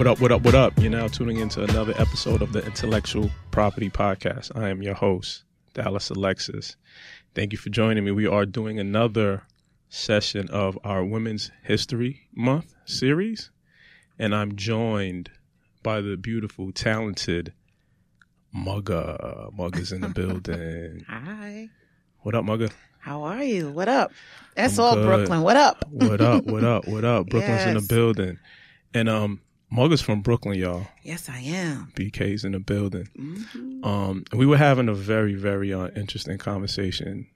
What up, what up, what up? You're now tuning into another episode of the Intellectual Property Podcast. I am your host, Dallas Alexis. Thank you for joining me. We are doing another session of our Women's History Month series, and I'm joined by the beautiful, talented Mugga. Mugga's in the building. Hi. What up, Mugga? How are you? What up? That's I'm all good. Brooklyn. What up? What up? What up? What up? Brooklyn's in the building. And um Mugga's from Brooklyn, y'all. Yes, I am. BK's in the building. Mhm. Um we were having a very, very uh, interesting conversation.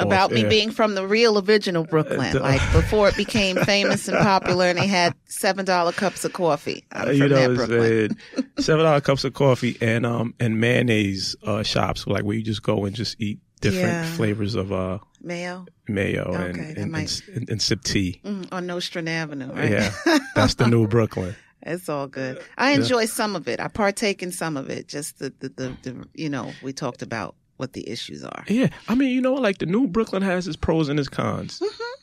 About me air. being from the real original Brooklyn, Uh, like before it became famous and popular, and they had seven dollar cups of coffee. I'm Uh, from you know that what I'm Brooklyn. saying? Seven dollar cups of coffee and um and mayonnaise uh shops like where you just go and just eat different Yeah. flavors of uh Mayo mayo and, Okay, that and, might- and, and, and sip tea. mm, on Nostrand Avenue, right? Yeah. That's the new Brooklyn. It's all good. I enjoy some of it. I partake in some of it. Just the, the, the, the you know, we talked about what the issues are. Yeah, I mean, you know, like the new Brooklyn has its pros and its cons.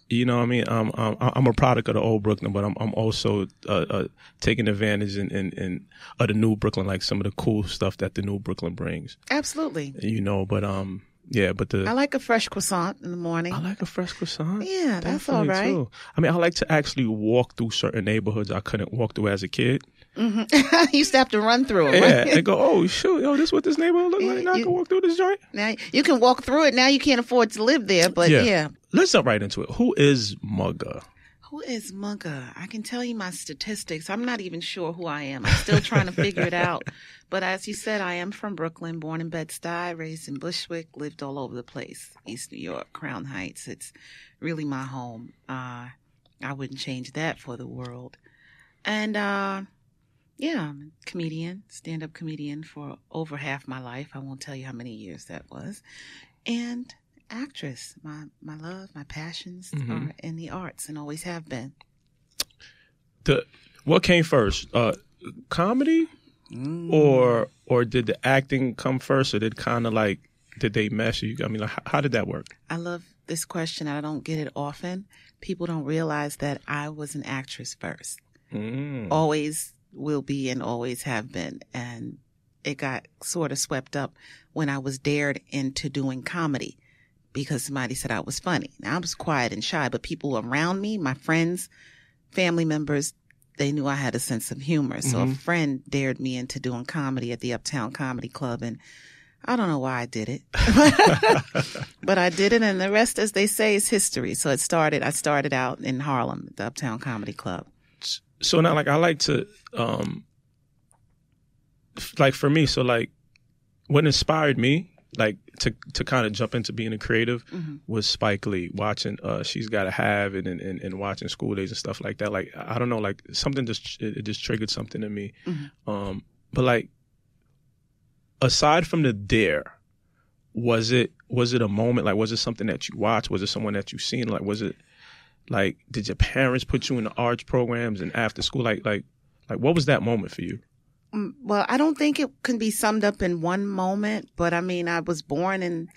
You know, what I mean, I'm I'm I'm a product of the old Brooklyn, but I'm I'm also uh, uh, taking advantage in, in in of the new Brooklyn, like some of the cool stuff that the new Brooklyn brings. Absolutely. You know, but um, yeah, but the I like a fresh croissant in the morning. I like a fresh croissant. Yeah, that's all right. Too. I mean, I like to actually walk through certain neighborhoods I couldn't walk through as a kid. Mm-hmm. you used to have to run through it. Yeah, right? and go, oh shoot, yo, this is what this neighborhood look like. Now I can walk through this joint. Now you can walk through it. Now you can't afford to live there, but Yeah. yeah. Let's jump right into it. Who is Mugga? Who is Mugga? I can tell you my statistics. I'm not even sure who I am. I'm still trying to figure it out. But as you said, I am from Brooklyn, born in Bed-Stuy, raised in Bushwick, lived all over the place. East New York, Crown Heights. It's really my home. Uh, I wouldn't change that for the world. And uh, yeah, I'm a comedian, stand-up comedian for over half my life. I won't tell you how many years that was. And actress. My my love, my passions Mhm. are in the arts and always have been. the what came first uh comedy Mm. or or did the acting come first or did kind of like did they mess you i mean like, how, how did that work I love this question. I don't get it often. People don't realize that I was an actress first. mm. Always will be and always have been. And it got sort of swept up when I was dared into doing comedy because somebody said I was funny. Now I was quiet and shy, but people around me, my friends, family members, they knew I had a sense of humor. So a Mhm. friend dared me into doing comedy at the Uptown Comedy Club and I don't know why I did it. but I did it and the rest as they say is history. So it started I started out in Harlem at the Uptown Comedy Club. so now like i like to um like for me so like what inspired me like to to kind of jump into being a creative Mhm. was Spike Lee. Watching uh she's got to have it and, and and watching School Daze and stuff like that like I don't know like something just it, it just triggered something in me. Mhm. um but like aside from the dare was it was it a moment like was it something that you watched? Was it someone that you seen? Like was it like did your parents put you in the arts programs and after school? Like like like what was that moment for you Well, I don't think it can be summed up in one moment, but I mean, I was born in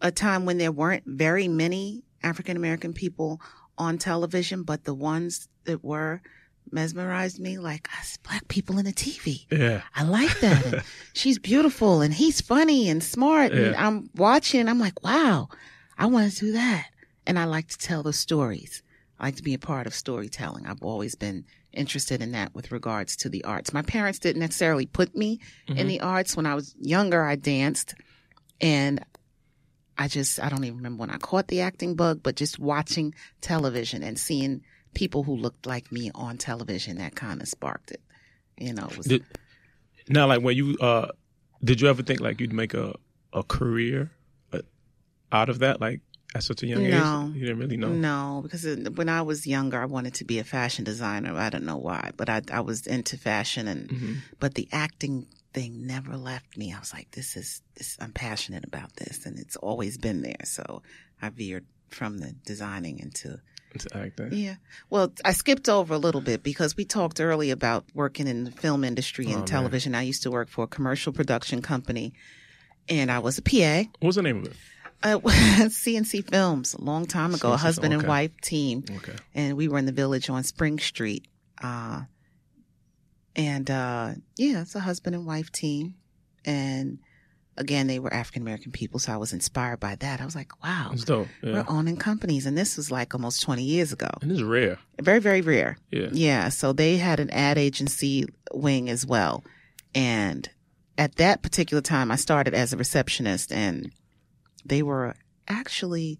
a time when there weren't very many African American people on television, but the ones that were mesmerized me like, "Ah, it's black people in the TV. yeah I like that. She's beautiful and he's funny and smart. And I'm watching, I'm like, wow, I want to do that. And I like to tell the stories. I like to be a part of storytelling. I've always been interested in that with regards to the arts. My parents didn't necessarily put me in Mhm. the arts. When I was younger, I danced and I just, I don't even remember when I caught the acting bug, but just watching television and seeing people who looked like me on television, that kind of sparked it. You know, it was, Did, now, like when you uh, did you ever think like you'd make a a career uh, out of that? Like at such a young No. age, you didn't really know. No, because it- when I was younger, I wanted to be a fashion designer. I don't know why, but I, I was into fashion, and Mhm. but the acting thing never left me. I was like, this is this. I'm passionate about this, and it's always been there. So I veered from the designing into yeah. Well, I skipped over a little bit because we talked early about working in the film industry Oh, and man. television. I used to work for a commercial production company, and I was a PA. What was the name of it? Uh, CNC Films a long time ago, a husband and wife team, Okay. and we were in the village on Spring Street. Uh, And uh, yeah, it's a husband and wife team. And again, they were African American people. So I was inspired by that. I was like, wow. Yeah. we're owning companies. And this was like almost 20 years ago. And it's rare. Very, very rare. Yeah. Yeah. So they had an ad agency wing as well. And at that particular time, I started as a receptionist and they were actually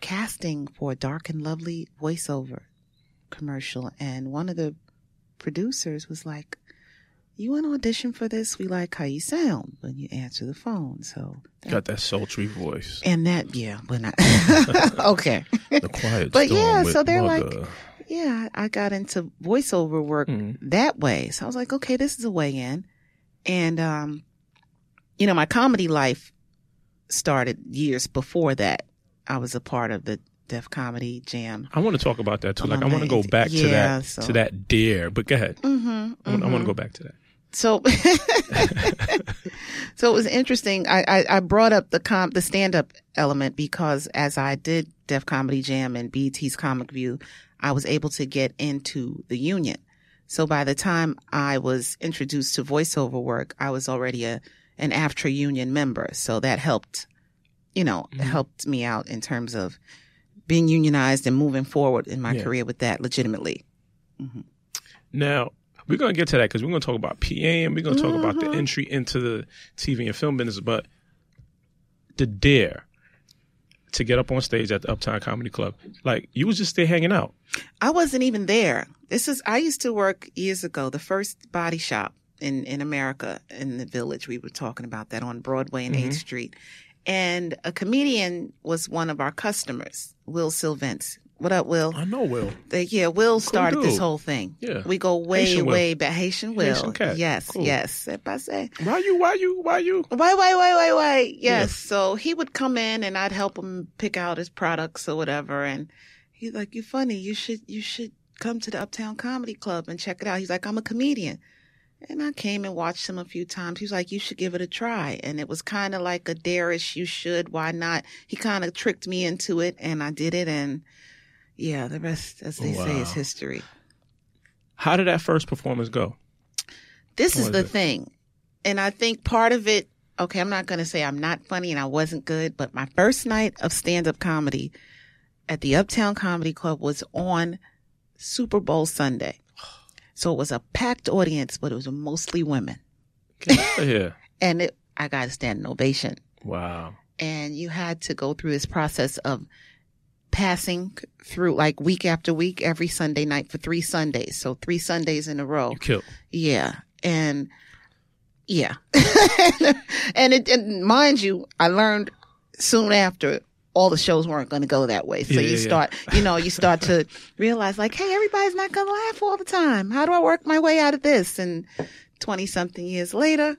casting for a dark and lovely voiceover commercial. And one of the producers was like, you want to audition for this? We like how you sound when you answer the phone. So, Got that sultry voice. and that, yeah, but not, okay. The quiet But yeah, so they're mother. like- yeah, I got into voiceover work Mhm. that way. So I was like, okay, this is a way in. And, um, you know, my comedy life started years before that. I was a part of the Def Comedy Jam. I want to talk about that too. Like I want to go back to Yeah, that so- to that dare. But go ahead. Mm-hmm, I want, I want to go back to that. So, so it was interesting. I, I, I brought up the com the stand up element because as I did Def Comedy Jam and BET's Comic View, I was able to get into the union. So by the time I was introduced to voiceover work, I was already a an AFTRA union member. So that helped, you know, Mhm. helped me out in terms of being unionized and moving forward in my Yeah. career with that legitimately. Now we're gonna get to that because we're gonna talk about PA and we're gonna talk about the Mhm. entry into the TV and film business. But the dare to get up on stage at the Uptown Comedy Club, like you was just there hanging out. I wasn't even there. This is I used to work years ago, the first body shop in in America in the village. We were talking about that on Broadway and Mhm. 8th Street. And a comedian was one of our customers, Will Sylvince. What up, Will? I know, Will. The- yeah, Will started this whole thing. Yeah. We go way, Haitian Will. way back. Haitian Will. Haitian cat. Yes, Cool. yes. Say, Why you? Why you? Why you? Why? Why? Why? Why? Why? Yes. Yeah. So he would come in and I'd help him pick out his products or whatever. And he's like, "You're funny. You should, you should come to the Uptown Comedy Club and check it out. He's like, I'm a comedian. And I came and watched him a few times. He was like, you should give it a try. And it was kind of like a darish, you should, why not? He kind of tricked me into it and I did it. And yeah, the rest, as they say, is history. How did that first performance go? This is the it? thing. And I think part of it, okay, I'm not going to say I'm not funny and I wasn't good, but my first night of stand up comedy at the Uptown Comedy Club was on Super Bowl Sunday. So it was a packed audience, but it was mostly women. Get out of here. And it, I got a standing ovation. Wow. And you had to go through this process of passing through like week after week every Sunday night for three Sundays. So three Sundays in a row. You killed. Yeah. And yeah. and it and mind you, I learned soon after all the shows weren't going to go that way. So Yeah, you yeah. start, you know, you start to realize like, hey, everybody's not going to laugh all the time. How do I work my way out of this? And 20 something years later,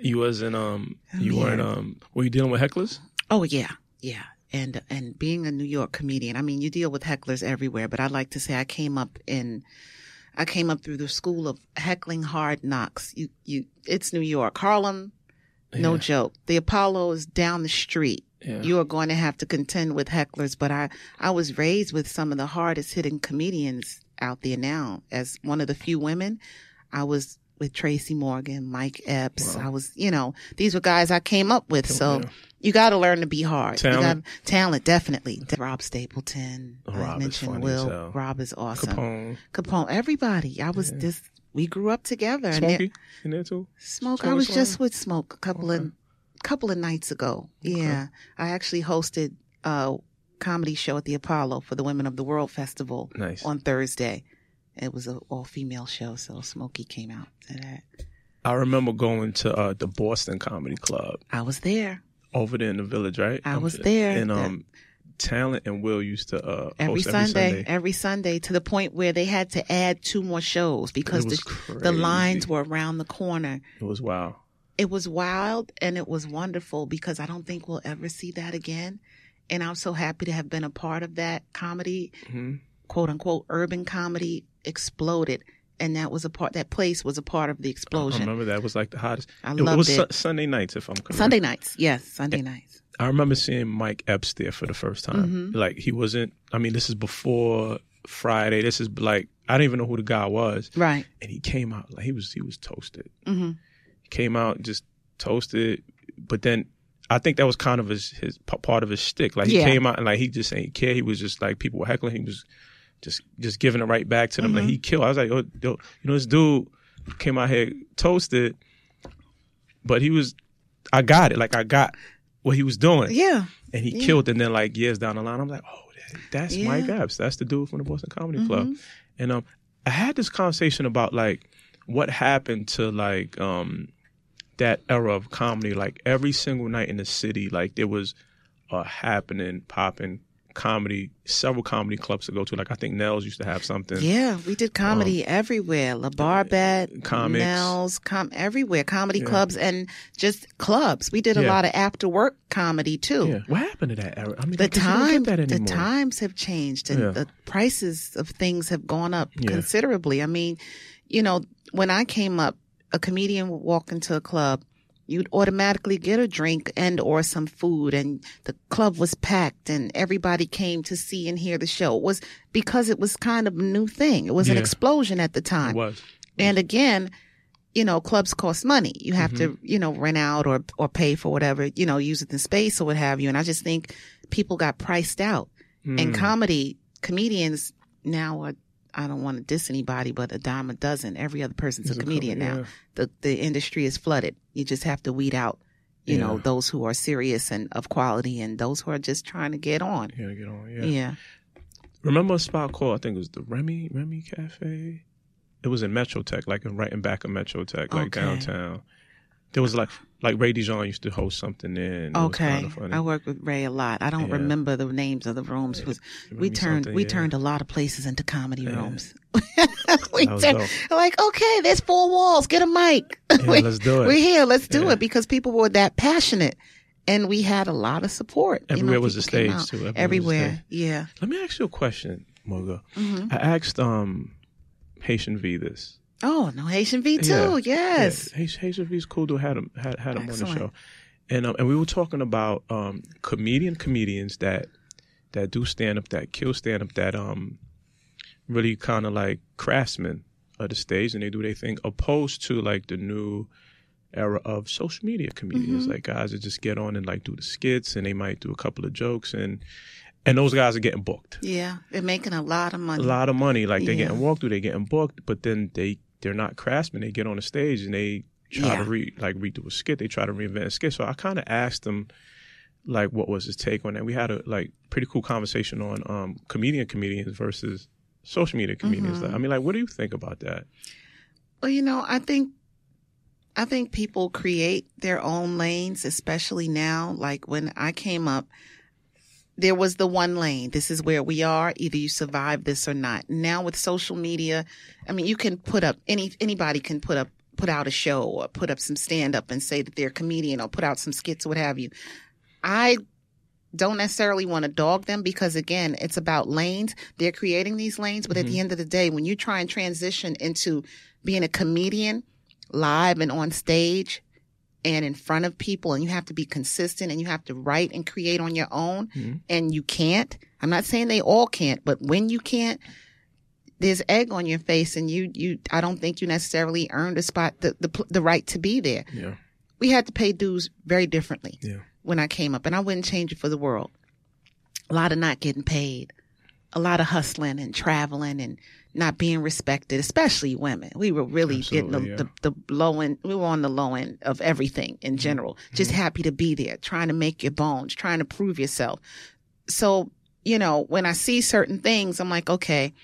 You wasn't um. You yeah. weren't um. Were you dealing with hecklers? oh yeah, yeah. And and being a New York comedian, I mean, you deal with hecklers everywhere, but I'd like to say I came up in I came up through the school of heckling hard knocks. You you it's New York. Harlem No joke. The Apollo is down the street. Yeah. You are going to have to contend with hecklers, but I, I was raised with some of the hardest hitting comedians out there now. As one of the few women, I was with Tracy Morgan, Mike Epps. Wow. I was, you know, these were guys I came up with. So Yeah. you got to learn to be hard. Talent. gotta- talent, definitely. Rob Stapleton. I Rob is mentioned Will. Rob is awesome. Capone, Capone. Everybody. I was Yeah. just, we grew up together. in there too. Smoke. Smoke I was just with Smoke a couple Okay. of couple of nights ago. Yeah, I actually hosted a comedy show at the Apollo for the Women of the World Festival Nice. on Thursday. It was an all female show, so Smokey came out to that. I remember going to uh, the Boston Comedy Club I was there over there in the village, right? I was there. And That- um, Talent and Will used to uh, every host Sunday, every Sunday, to the point where they had to add two more shows because the the lines were around the corner. It was wild. It was wild and it was wonderful because I don't think we'll ever see that again. And I'm so happy to have been a part of that comedy, hmm quote unquote, urban comedy exploded. And that was a part, that place was a part of the explosion. I remember that was like the hottest. I it, loved was it. Su- Sunday nights, if I'm correct. Sunday nights. Yes, Sunday nights. I remember seeing Mike Epps there for the first time. Mhm. Like he wasn't. I mean, this is before Friday. This is like I didn't even know who the guy was, Right. and he came out like he was he was toasted. hmm He came out just toasted, but then I think that was kind of his his part of his shtick. Like he Yeah. came out and like he just ain't care. He was just like people were heckling. He was just just giving it right back to them. Like Mhm. he killed. I was like, oh, yo, you know, this dude came out here toasted, but he was. I got it. Like I got what he was doing, Yeah. and he Yeah. killed. And then like years down the line, I'm like, oh, that, that's Yeah. Mike Epps. That's the dude from the Boston Comedy Club. Mhm. And um, I had this conversation about like what happened to like um that era of comedy. Like every single night in the city, like there was a happening, popping comedy. Several comedy clubs to go to. Like I think Nell's used to have something. Yeah, we did comedy everywhere. La Barbette, Um, comics. Nell's, com- everywhere. Comedy Yeah. clubs and just clubs. We did a Yeah. lot of after work comedy too. Yeah. What happened to that era? I mean, The I guess you don't time, the times have changed, and the prices of things have gone up considerably. I mean, you know, when I came up, a comedian would walk into a club, you'd automatically get a drink and or some food, and the club was packed, and everybody came to see and hear the show. It was because it was kind of a new thing. It was an explosion at the time. It was. And again, you know, clubs cost money. You have to, Mm-hmm. you know, rent out or or pay for whatever, you know, use it in space or what have you. And I just think people got priced out. And Mm. comedy comedians now are I don't want to diss anybody, but a dime a dozen. Every other person's a comedian yeah. now. The the industry is flooded. You just have to weed out, you know, those who are serious and of quality and those who are just trying to get on. Yeah, get on. Yeah. Yeah. Remember a spot called I think it was the Remy Remy Cafe. It was in Metro Tech, like in right in back of Metro Tech, like Okay. downtown. There was like like Ray Dijon used to host something there. And it was Okay. I work with Ray a lot. I don't Yeah. remember the names of the rooms. because we turned we yeah. turned a lot of places into comedy Yeah. rooms. we turned, like, okay, there's four walls. Get a mic. Yeah, We- let's do it. We're here. Let's do it because people were that passionate, and we had a lot of support. You know, Everywhere was a stage, out. too. Everywhere Everywhere, stage. yeah. Let me ask you a question, Mugga. hmm I asked um Haitian V this. Oh no, Haitian V too. Yeah. Yes. Yeah, Haitian V's cool dude had him had, had him on the show. And um, and we were talking about um comedian comedians that that do stand up that kill stand up that um really kind of like craftsmen of the stage and they do their thing opposed to like the new era of social media comedians Mhm. like guys that just get on and like do the skits and they might do a couple of jokes and and those guys are getting booked Yeah, they're making a lot of money. a lot of money like they're Yeah. getting walked through they're getting booked but then they they're not craftsmen they get on the stage and they try Yeah. to re like redo a skit they try to reinvent a skit so i kind of asked them like what was his take on that we had a like pretty cool conversation on um comedian comedians versus social media comedians Mhm. i mean like what do you think about that Well, you know, I think I think people create their own lanes, especially now. Like when I came up, there was the one lane. This is where we are. Either you survive this or not. Now with social media, I mean, you can put up any anybody can put up put out a show or put up some stand up and say that they're a comedian or put out some skits or what have you. I don't necessarily want to dog them because again, it's about lanes. They're creating these lanes, but at the mm-hmm. end of the day, when you try and transition into being a comedian live and on stage and in front of people and you have to be consistent and you have to write and create on your own Mhm. and you can't. I'm not saying they all can't, but when you can't, there's egg on your face and you you I don't think you necessarily earned the spot the the, the right to be there. yeah We had to pay dues very differently yeah when I came up, and I wouldn't change it for the world. A lot of not getting paid, a lot of hustling and traveling and not being respected, especially women. We were really getting the, Absolutely, the, the low end, we were on the low end of everything in general. Just happy to be there, trying to make your bones, trying to prove yourself. So, you know, when I see certain things, I'm like, okay,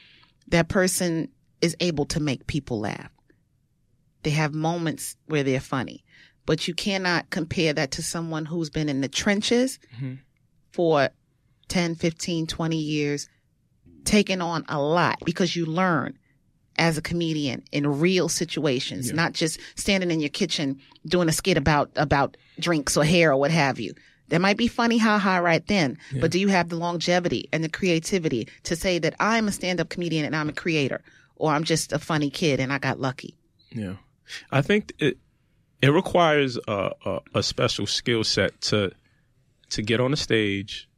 that person is able to make people laugh. They have moments where they're funny, but you cannot compare that to someone who's been in the trenches Mhm. for 10, 15, 20 years, taking on a lot because you learn as a comedian in real situations, Yeah. not just standing in your kitchen doing a skit about, about drinks or hair or what have you. That might be funny, ha ha, right then. Yeah. But do you have the longevity and the creativity to say that I'm a stand up comedian and I'm a creator, or I'm just a funny kid and I got lucky? Yeah, I think it it requires a a, a special skill set to to get on the stage,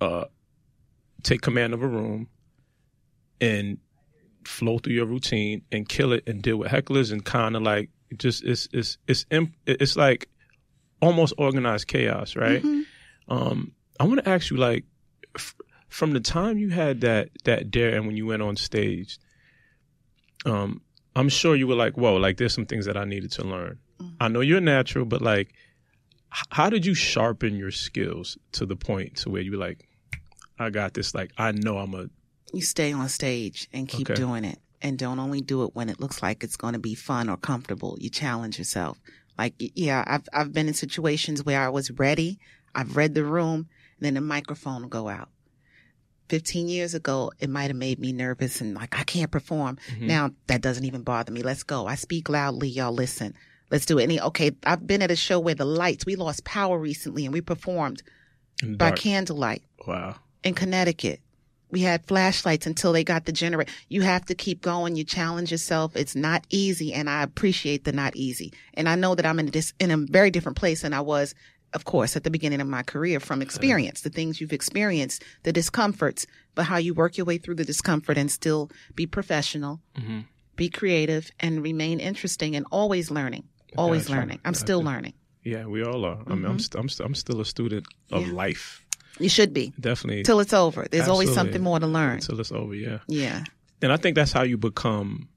uh, take command of a room, and flow through your routine and kill it and deal with hecklers and kind of like just it's it's it's imp- it's like almost organized chaos, right? Mhm. Um, I want to ask you, like, f- from the time you had that that dare and when you went on stage, um, I'm sure you were like, "Whoa!" Like, there's some things that I needed to learn. Mhm. I know you're natural, but like, h- how did you sharpen your skills to the point to where you were like, "I got this." Like, I know I'm a You stay on stage and keep Okay. doing it. And don't only do it when it looks like it's going to be fun or comfortable. You challenge yourself. Like, yeah, I've, I've been in situations where I was ready. I've read the room and then the microphone will go out. 15 years ago, it might have made me nervous and like, I can't perform. Mhm. Now that doesn't even bother me. Let's go. I speak loudly. Y'all listen. Let's do it. Any, okay. I've been at a show where the lights, we lost power recently and we performed by candlelight Wow. in Connecticut. We had flashlights until they got the generator. You have to keep going. You challenge yourself. It's not easy, and I appreciate the not easy. And I know that I'm in a, dis- in a very different place than I was, of course, at the beginning of my career from experience, the things you've experienced, the discomforts, but how you work your way through the discomfort and still be professional, hmm be creative, and remain interesting and always learning. Always Gotcha. learning. I'm still learning. Yeah, we all are. I mean, I'm, st- I'm, st- I'm still a student of Mm-hmm. Yeah. life. You should be Definitely. till it's over. There's always something more to learn. Until it's over, yeah. Yeah. And I think that's how you become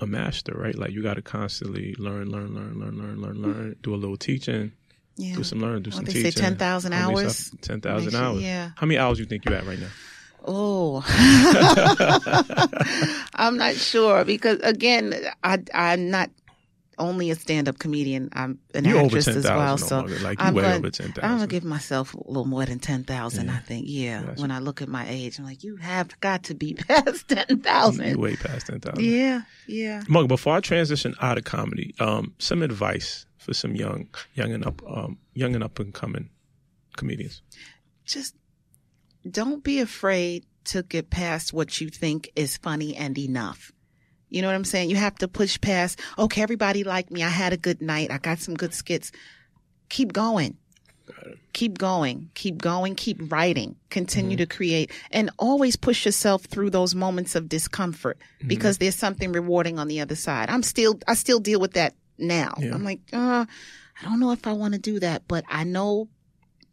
a master, right? Like you got to constantly learn, learn, learn, learn, learn, learn, learn. Do a little teaching, Yeah. do some learning, do Well, some they say teaching. 10,000 How many hours. Ten thousand hours. yeah. How many hours do you think you're at right now? Oh, I'm not sure because again, I I'm not only a stand-up comedian. I'm an You over actress ten as well. So. Like I'm gonna- I'm gonna give myself a little more than ten thousand. Yeah. I think. Yeah. Gotcha. When I look at my age, I'm like, you have got to be past ten thousand. You way past ten thousand. Yeah. Yeah. Mug, before I transition out of comedy, um, some advice for some young, young and up, um, young and up and coming comedians. Just don't be afraid to get past what you think is funny and enough. You know what I'm saying? You have to push past, okay, everybody liked me. I had a good night. I got some good skits. Keep going. Keep going. Keep going. Keep writing. Continue to create and always push yourself through those moments of discomfort because there's something rewarding on the other side. I'm still, I still deal with that now. Yeah. I'm like, uh, I don't know if I want to do that, but I know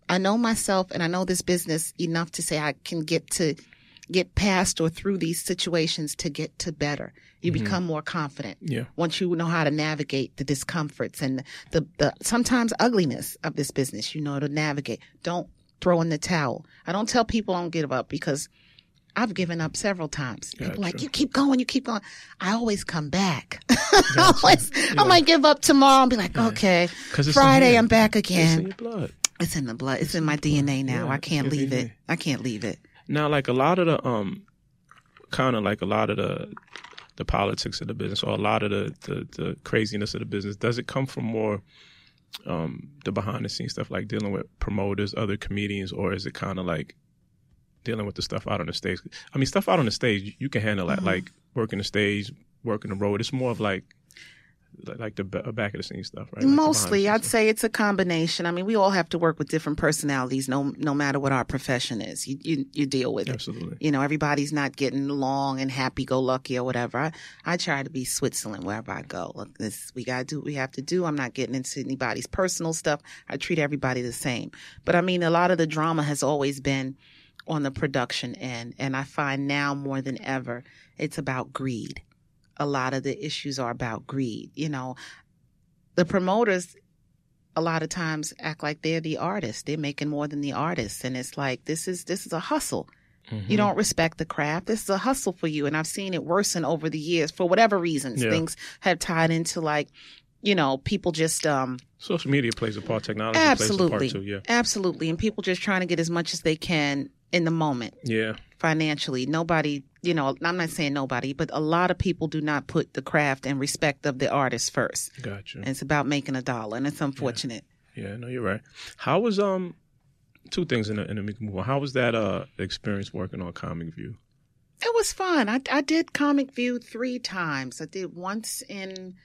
I know myself and I know this business enough to say I can get to get past or through these situations to get to better. You become more confident Yeah, once you know how to navigate the discomforts and the, the sometimes ugliness of this business. You know to navigate. Don't throw in the towel. I don't tell people I don't give up because I've given up several times. People are like, you keep going, you keep going. I always come back. I, always, I might give up tomorrow and be like, okay, because Friday I'm back again. It's in again. your blood. It's in the blood. It's in my DNA now. Yeah, I can't leave it. I can't leave it. Now, like a lot of the um, kind of like a lot of the the politics of the business, or a lot of the the, the craziness of the business, does it come from more um the behind the scenes stuff, like dealing with promoters, other comedians, or is it kind of like dealing with the stuff out on the stage? I mean, stuff out on the stage, you- can handle that, Mhm. like working the stage, working the road. It's more of like like- the uh, back of the scene stuff, right? Like the behind the Mostly, I'd say it's a combination. I mean, we all have to work with different personalities, no no matter what our profession is. You you, you deal with it. absolutely. You know, everybody's not getting along and happy go lucky or whatever. I, I try to be Switzerland wherever I go. Look, this we gotta do what we have to do. I'm not getting into anybody's personal stuff. I treat everybody the same. But I mean, a lot of the drama has always been on the production end, and I find now more than ever, it's about greed. A lot of the issues are about greed. You know, the promoters a lot of times act like they're the artists. They're making more than the artists, and it's like this is this is a hustle. Mhm. You don't respect the craft. This is a hustle for you. And I've seen it worsen over the years for whatever reasons. Yeah. Things have tied into like, you know, people just, um, Social media plays a part. Technology plays a absolutely, part too. Yeah, absolutely. And people just trying to get as much as they can in the moment yeah. Financially. Nobody, you know, I'm not saying nobody, but a lot of people do not put the craft and respect of the artist first. Gotcha. And it's about making a dollar. And it's unfortunate. Yeah, no, you're right. How was um two things in the in the move on. How was that uh experience working on Comic View? It was fun. I, I did Comic View three times. I did once in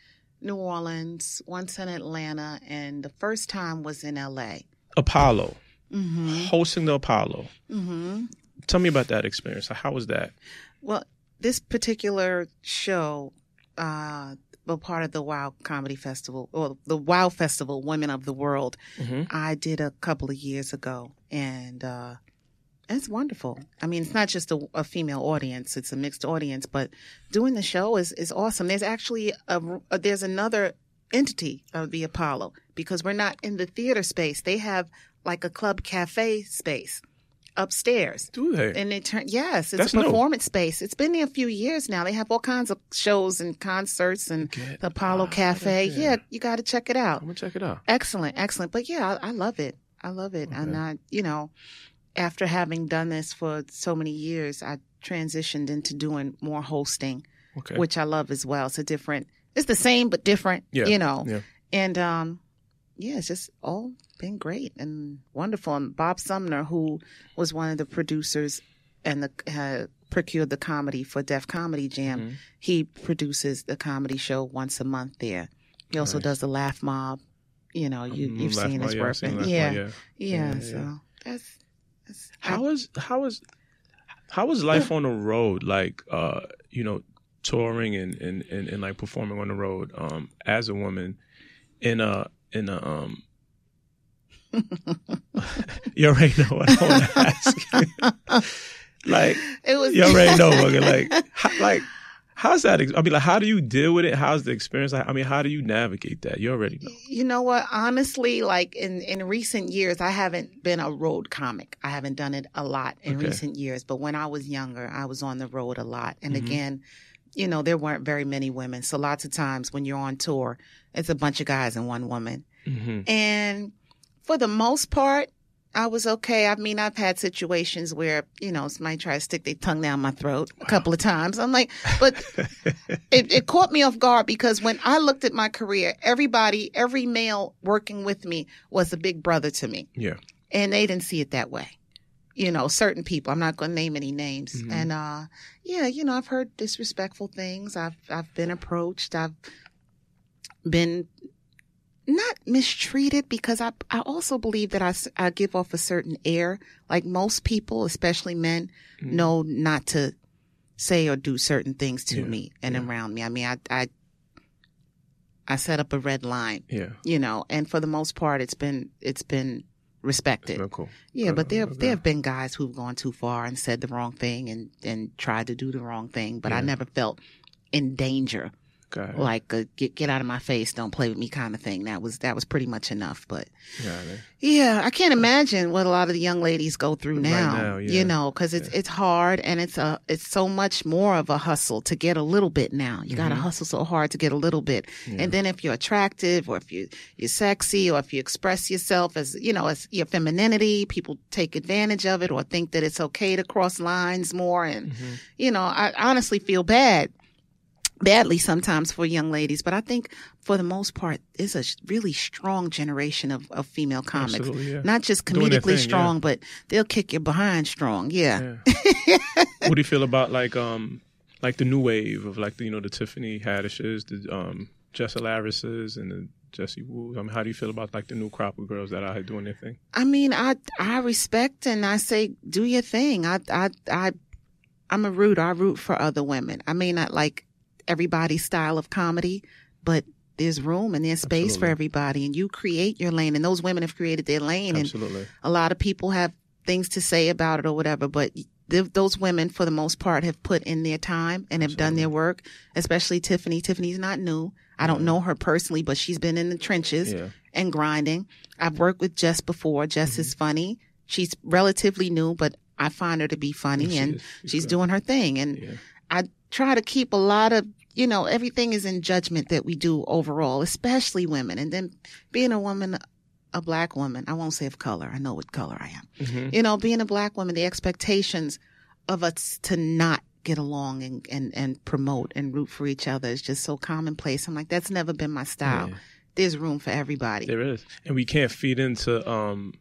New Orleans, once in Atlanta, and the first time was in LA. Apollo Mm-hmm. hosting the Apollo. Mm-hmm. Tell me about that experience. How was that? Well, this particular show, uh, well, part of the Wow Comedy Festival or the Wow Festival, Women of the World, Mm-hmm. I did a couple of years ago, and uh, it's wonderful. I mean, it's not just a, a female audience; it's a mixed audience. But doing the show is is awesome. There's actually a, a there's another entity of the Apollo because we're not in the theater space. They have like a club cafe space upstairs. Do they? And it turned yes, it's That's a performance space. It's been there a few years now. They have all kinds of shows and concerts and Get the Apollo Cafe. Yeah, you got to check it out. I'm gonna check it out. Excellent, excellent. But yeah, I, I love it. I love it. And I, you know, after having done this for so many years, I transitioned into doing more hosting, Okay. which I love as well. It's a different. It's the same but different. Yeah, You know. yeah. And um, yeah, it's just all been great and wonderful. And Bob Sumner, who was one of the producers and the uh, procured the comedy for Def Comedy Jam, Mhm. he produces the comedy show once a month there. He also Nice. does the Laffmobb. You know, you Mm, you've Laugh seen Mob, his yeah, work. seen Laffmobb, yeah, yeah. yeah, Yeah, So yeah. that's, that's How is how is how is life on the road like? Uh, you know, touring and and, and, and like performing on the road. Um, as a woman, in a in a um. you already know what I want to ask. like it was. you already know. Like how, like how's that? I mean, like how do you deal with it? How's the experience? Like, I mean, how do you navigate that? You already know. You know what? Honestly, like in in recent years, I haven't been a road comic. I haven't done it a lot in Okay. recent years. But when I was younger, I was on the road a lot. And Mhm. again, you know, there weren't very many women. So lots of times when you're on tour, it's a bunch of guys and one woman. Mm-hmm. And for the most part, I was okay. I mean, I've had situations where, you know, somebody try to stick their tongue down my throat a couple of times. I'm like, but it, it caught me off guard because when I looked at my career, everybody, every male working with me was a big brother to me. Yeah. And they didn't see it that way. You know, certain people, I'm not going to name any names. Mhm. And, uh, yeah, you know, I've heard disrespectful things. I've, I've been approached. I've been not mistreated because I, I also believe that I, I give off a certain air. Like most people, especially men, Mhm. know not to say or do certain things to Yeah, me and yeah. around me. I mean, I, I, I set up a red line, Yeah. you know, and for the most part, it's been, it's been respected. Cool. Yeah, but there Okay. there have been guys who've gone too far and said the wrong thing and and tried to do the wrong thing, but I never felt in danger. Like a get get out of my face, don't play with me kind of thing. That was that was pretty much enough. But yeah, I can't imagine what a lot of the young ladies go through Right now. now, yeah. You know, because it's Yeah. it's hard and it's a it's so much more of a hustle to get a little bit now. You got to Mhm. hustle so hard to get a little bit, Yeah. and then if you're attractive or if you you're sexy or if you express yourself as you know as your femininity, people take advantage of it or think that it's okay to cross lines more and Mhm. you know, I honestly feel bad, badly sometimes for young ladies, but I think for the most part, it's a really strong generation of, of female comics. Yeah. Not just comedically thing, strong, but they'll kick your behind strong. Yeah. Yeah. what do you feel about like um like the new wave of like the, you know the Tiffany Haddishes, the um Jess Hilariouses, and the Jesse Wu? I mean, how do you feel about like the new crop of girls that are doing their thing? I mean, I I respect and I say do your thing. I I I I'm a root. I root for other women. I may not like everybody's style of comedy, but there's room and there's space for everybody, and you create your lane. And those women have created their lane, and a lot of people have things to say about it or whatever, but th- those women, for the most part, have put in their time and have done their work. Especially Tiffany. Tiffany's not new. I don't know her personally, but she's been in the trenches Yeah. and grinding. I've worked with Jess before. Jess is mm-hmm. funny. She's relatively new, but I find her to be funny She and is. She's she's doing her thing. And Yeah. I try to keep a lot of, you know, everything is in judgment that we do overall, especially women. And then being a woman, a black woman, I won't say of color. I know what color I am. Mhm. You know, being a black woman, the expectations of us to not get along and, and, and promote and root for each other is just so commonplace. I'm like, that's never been my style. Yeah. There's room for everybody. There is, and we can't feed into. um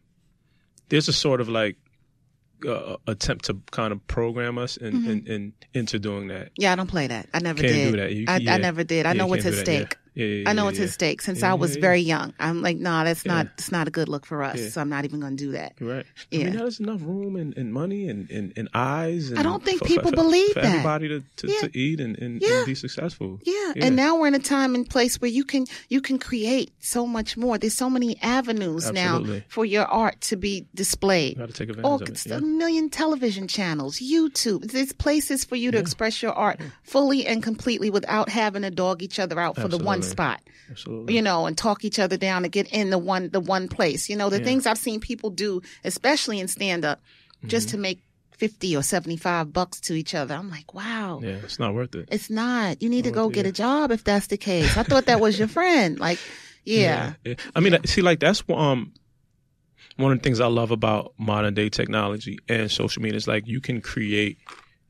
There's a sort of like uh, attempt to kind of program us and Mhm. and, and into doing that. Yeah, I don't play that. I never Can't did. do that. You- I, yeah. I never did. I Yeah, know what's at do that, yeah. stake. Yeah, yeah, I know yeah, it's yeah. his stake since Yeah, I was yeah, very young. I'm like, nah, that's Yeah. not it's not a good look for us. Yeah. So I'm not even going to do that. Right. I mean, Yeah. there's enough room and, and money and, and, and eyes. And I don't think for- people for, believe for that. everybody to, to, Yeah. to eat and, and, Yeah. and be successful. Yeah. Yeah. and now we're in a time and place where you can you can create so much more. There's so many avenues now for your art to be displayed. Got to take advantage Oh, of it. Yeah. a million television channels, YouTube. There's places for you to express your art fully and completely without having to dog each other out for the one Absolutely. spot. Absolutely. you know, and talk each other down to get in the one the one place. You know, the Yeah. things I've seen people do, especially in stand up, just Mm-hmm. to make fifty or seventy five bucks to each other. I'm like, wow. Yeah, it's not worth it. It's not. You need to Oh, go get yeah. a job if that's the case. I thought that was your friend. Like, yeah. yeah. I mean, see, like that's um one of the things I love about modern day technology and social media is like you can create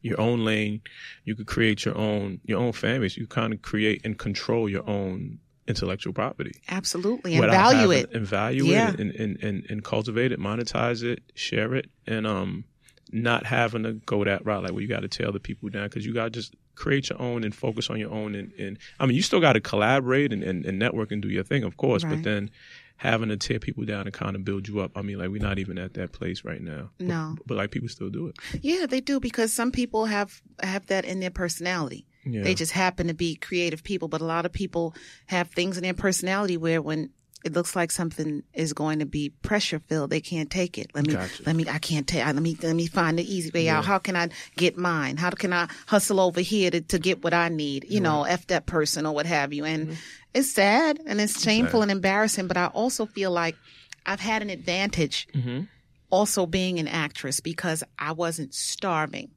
your own lane, you could create your own your own fan base. You kind of create and control your own intellectual property. Absolutely. And value having- it. and value Yeah. it and, and, and, and cultivate it, monetize it, share it, and um not having to go that route like where you got to tear other people down because you got to just create your own and focus on your own and, and I mean you still got to collaborate and, and, and network and do your thing of course but then having to tear people down and kind of build you up I mean like we're not even at that place right now But- No. but, like people still do it Yeah, they do because some people have have that in their personality. yeah They just happen to be creative people, but a lot of people have things in their personality where when it looks like something is going to be pressure filled, they can't take it. Let me, Gotcha. let me, I can't take, let me, let me find the easy way Yeah. out. How can I get mine? How can I hustle over here to, to get what I need? You know, F that person or what have you. And it's sad and it's shameful sad. and embarrassing, but I also feel like I've had an advantage mm-hmm. also being an actress because I wasn't starving.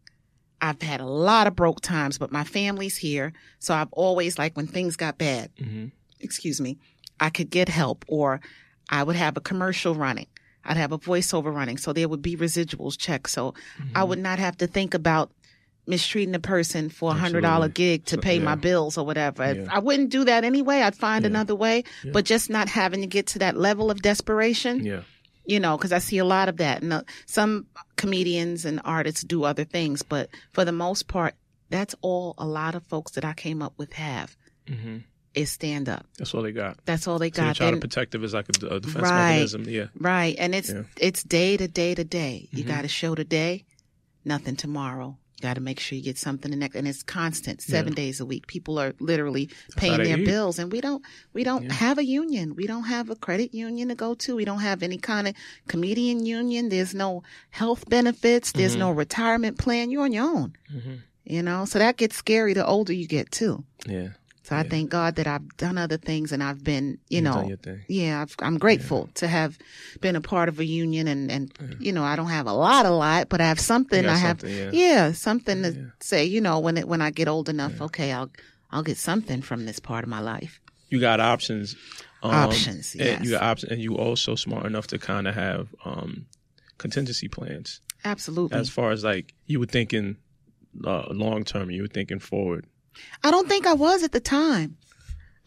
I've had a lot of broke times, but my family's here. So I've always, like, when things got bad, Mm-hmm. excuse me, I could get help or I would have a commercial running. I'd have a voiceover running. So there would be residuals checked. So I would not have to think about mistreating a person for a hundred dollar gig to So- pay my bills or whatever. Yeah. I wouldn't do that anyway. I'd find Yeah. another way, Yeah. but just not having to get to that level of desperation yeah you know, because I see a lot of that. And uh, some comedians and artists do other things, but for the most part, that's all a lot of folks that I came up with have mm-hmm. Is stand up. that's all they got That's all they so they got. try to Then- protect it as like a, a defense Right. mechanism yeah right, and it's Yeah. it's day to day to day. You Mhm. got to show today, nothing tomorrow. You got to make sure you get something the next, and it's constant, seven Yeah. days a week. People are literally paying their eat. bills, and we don't we don't Yeah. have a union. We don't have a credit union to go to. We don't have any kind of comedian union. There's no health benefits. There's Mhm. no retirement plan. You're on your own. mm-hmm. You know, so that gets scary the older you get too. yeah So I thank God that I've done other things and I've been, you You've know, done your thing. yeah, I've, I'm grateful to have been a part of a union and, and, you know, I don't have a lot, a lot, but I have something. I have, something, yeah. yeah, something to Yeah. say, you know, when it, when I get old enough, okay, I'll, I'll get something from this part of my life. you got options. Um, Options, and yes. you got options, and you also smart enough to kind of have um, contingency plans. Absolutely. As far as like you were thinking uh, long term, you were thinking forward. I don't think I was at the time.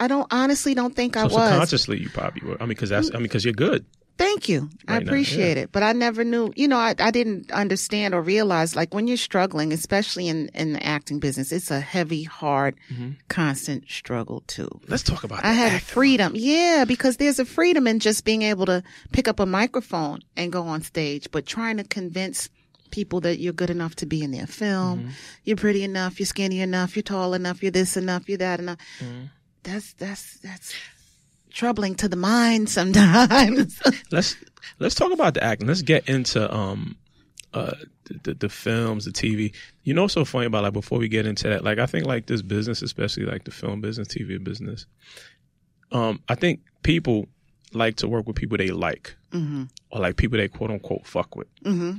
I don't honestly don't think I was. subconsciously, you probably were. I mean, because that's I mean, because you're good. Thank you. I Right now, appreciate it. But I never knew, you know, I, I didn't understand or realize like when you're struggling, especially in, in the acting business, it's a heavy, hard, mm-hmm. constant struggle too. Let's talk about. I had a acting. freedom. Yeah, because there's a freedom in just being able to pick up a microphone and go on stage, but trying to convince people that you're good enough to be in their film, Mm-hmm. you're pretty enough, you're skinny enough, you're tall enough, you're this enough, you're that enough. Mm-hmm. That's that's that's troubling to the mind sometimes. let's let's talk about the acting. Let's get into um uh the, the, films, the TV. You know, what's so funny about like before we get into that, like I think like this business, especially like the film business, TV business. Um, I think people like to work with people they like hmm or like people they quote unquote fuck with. hmm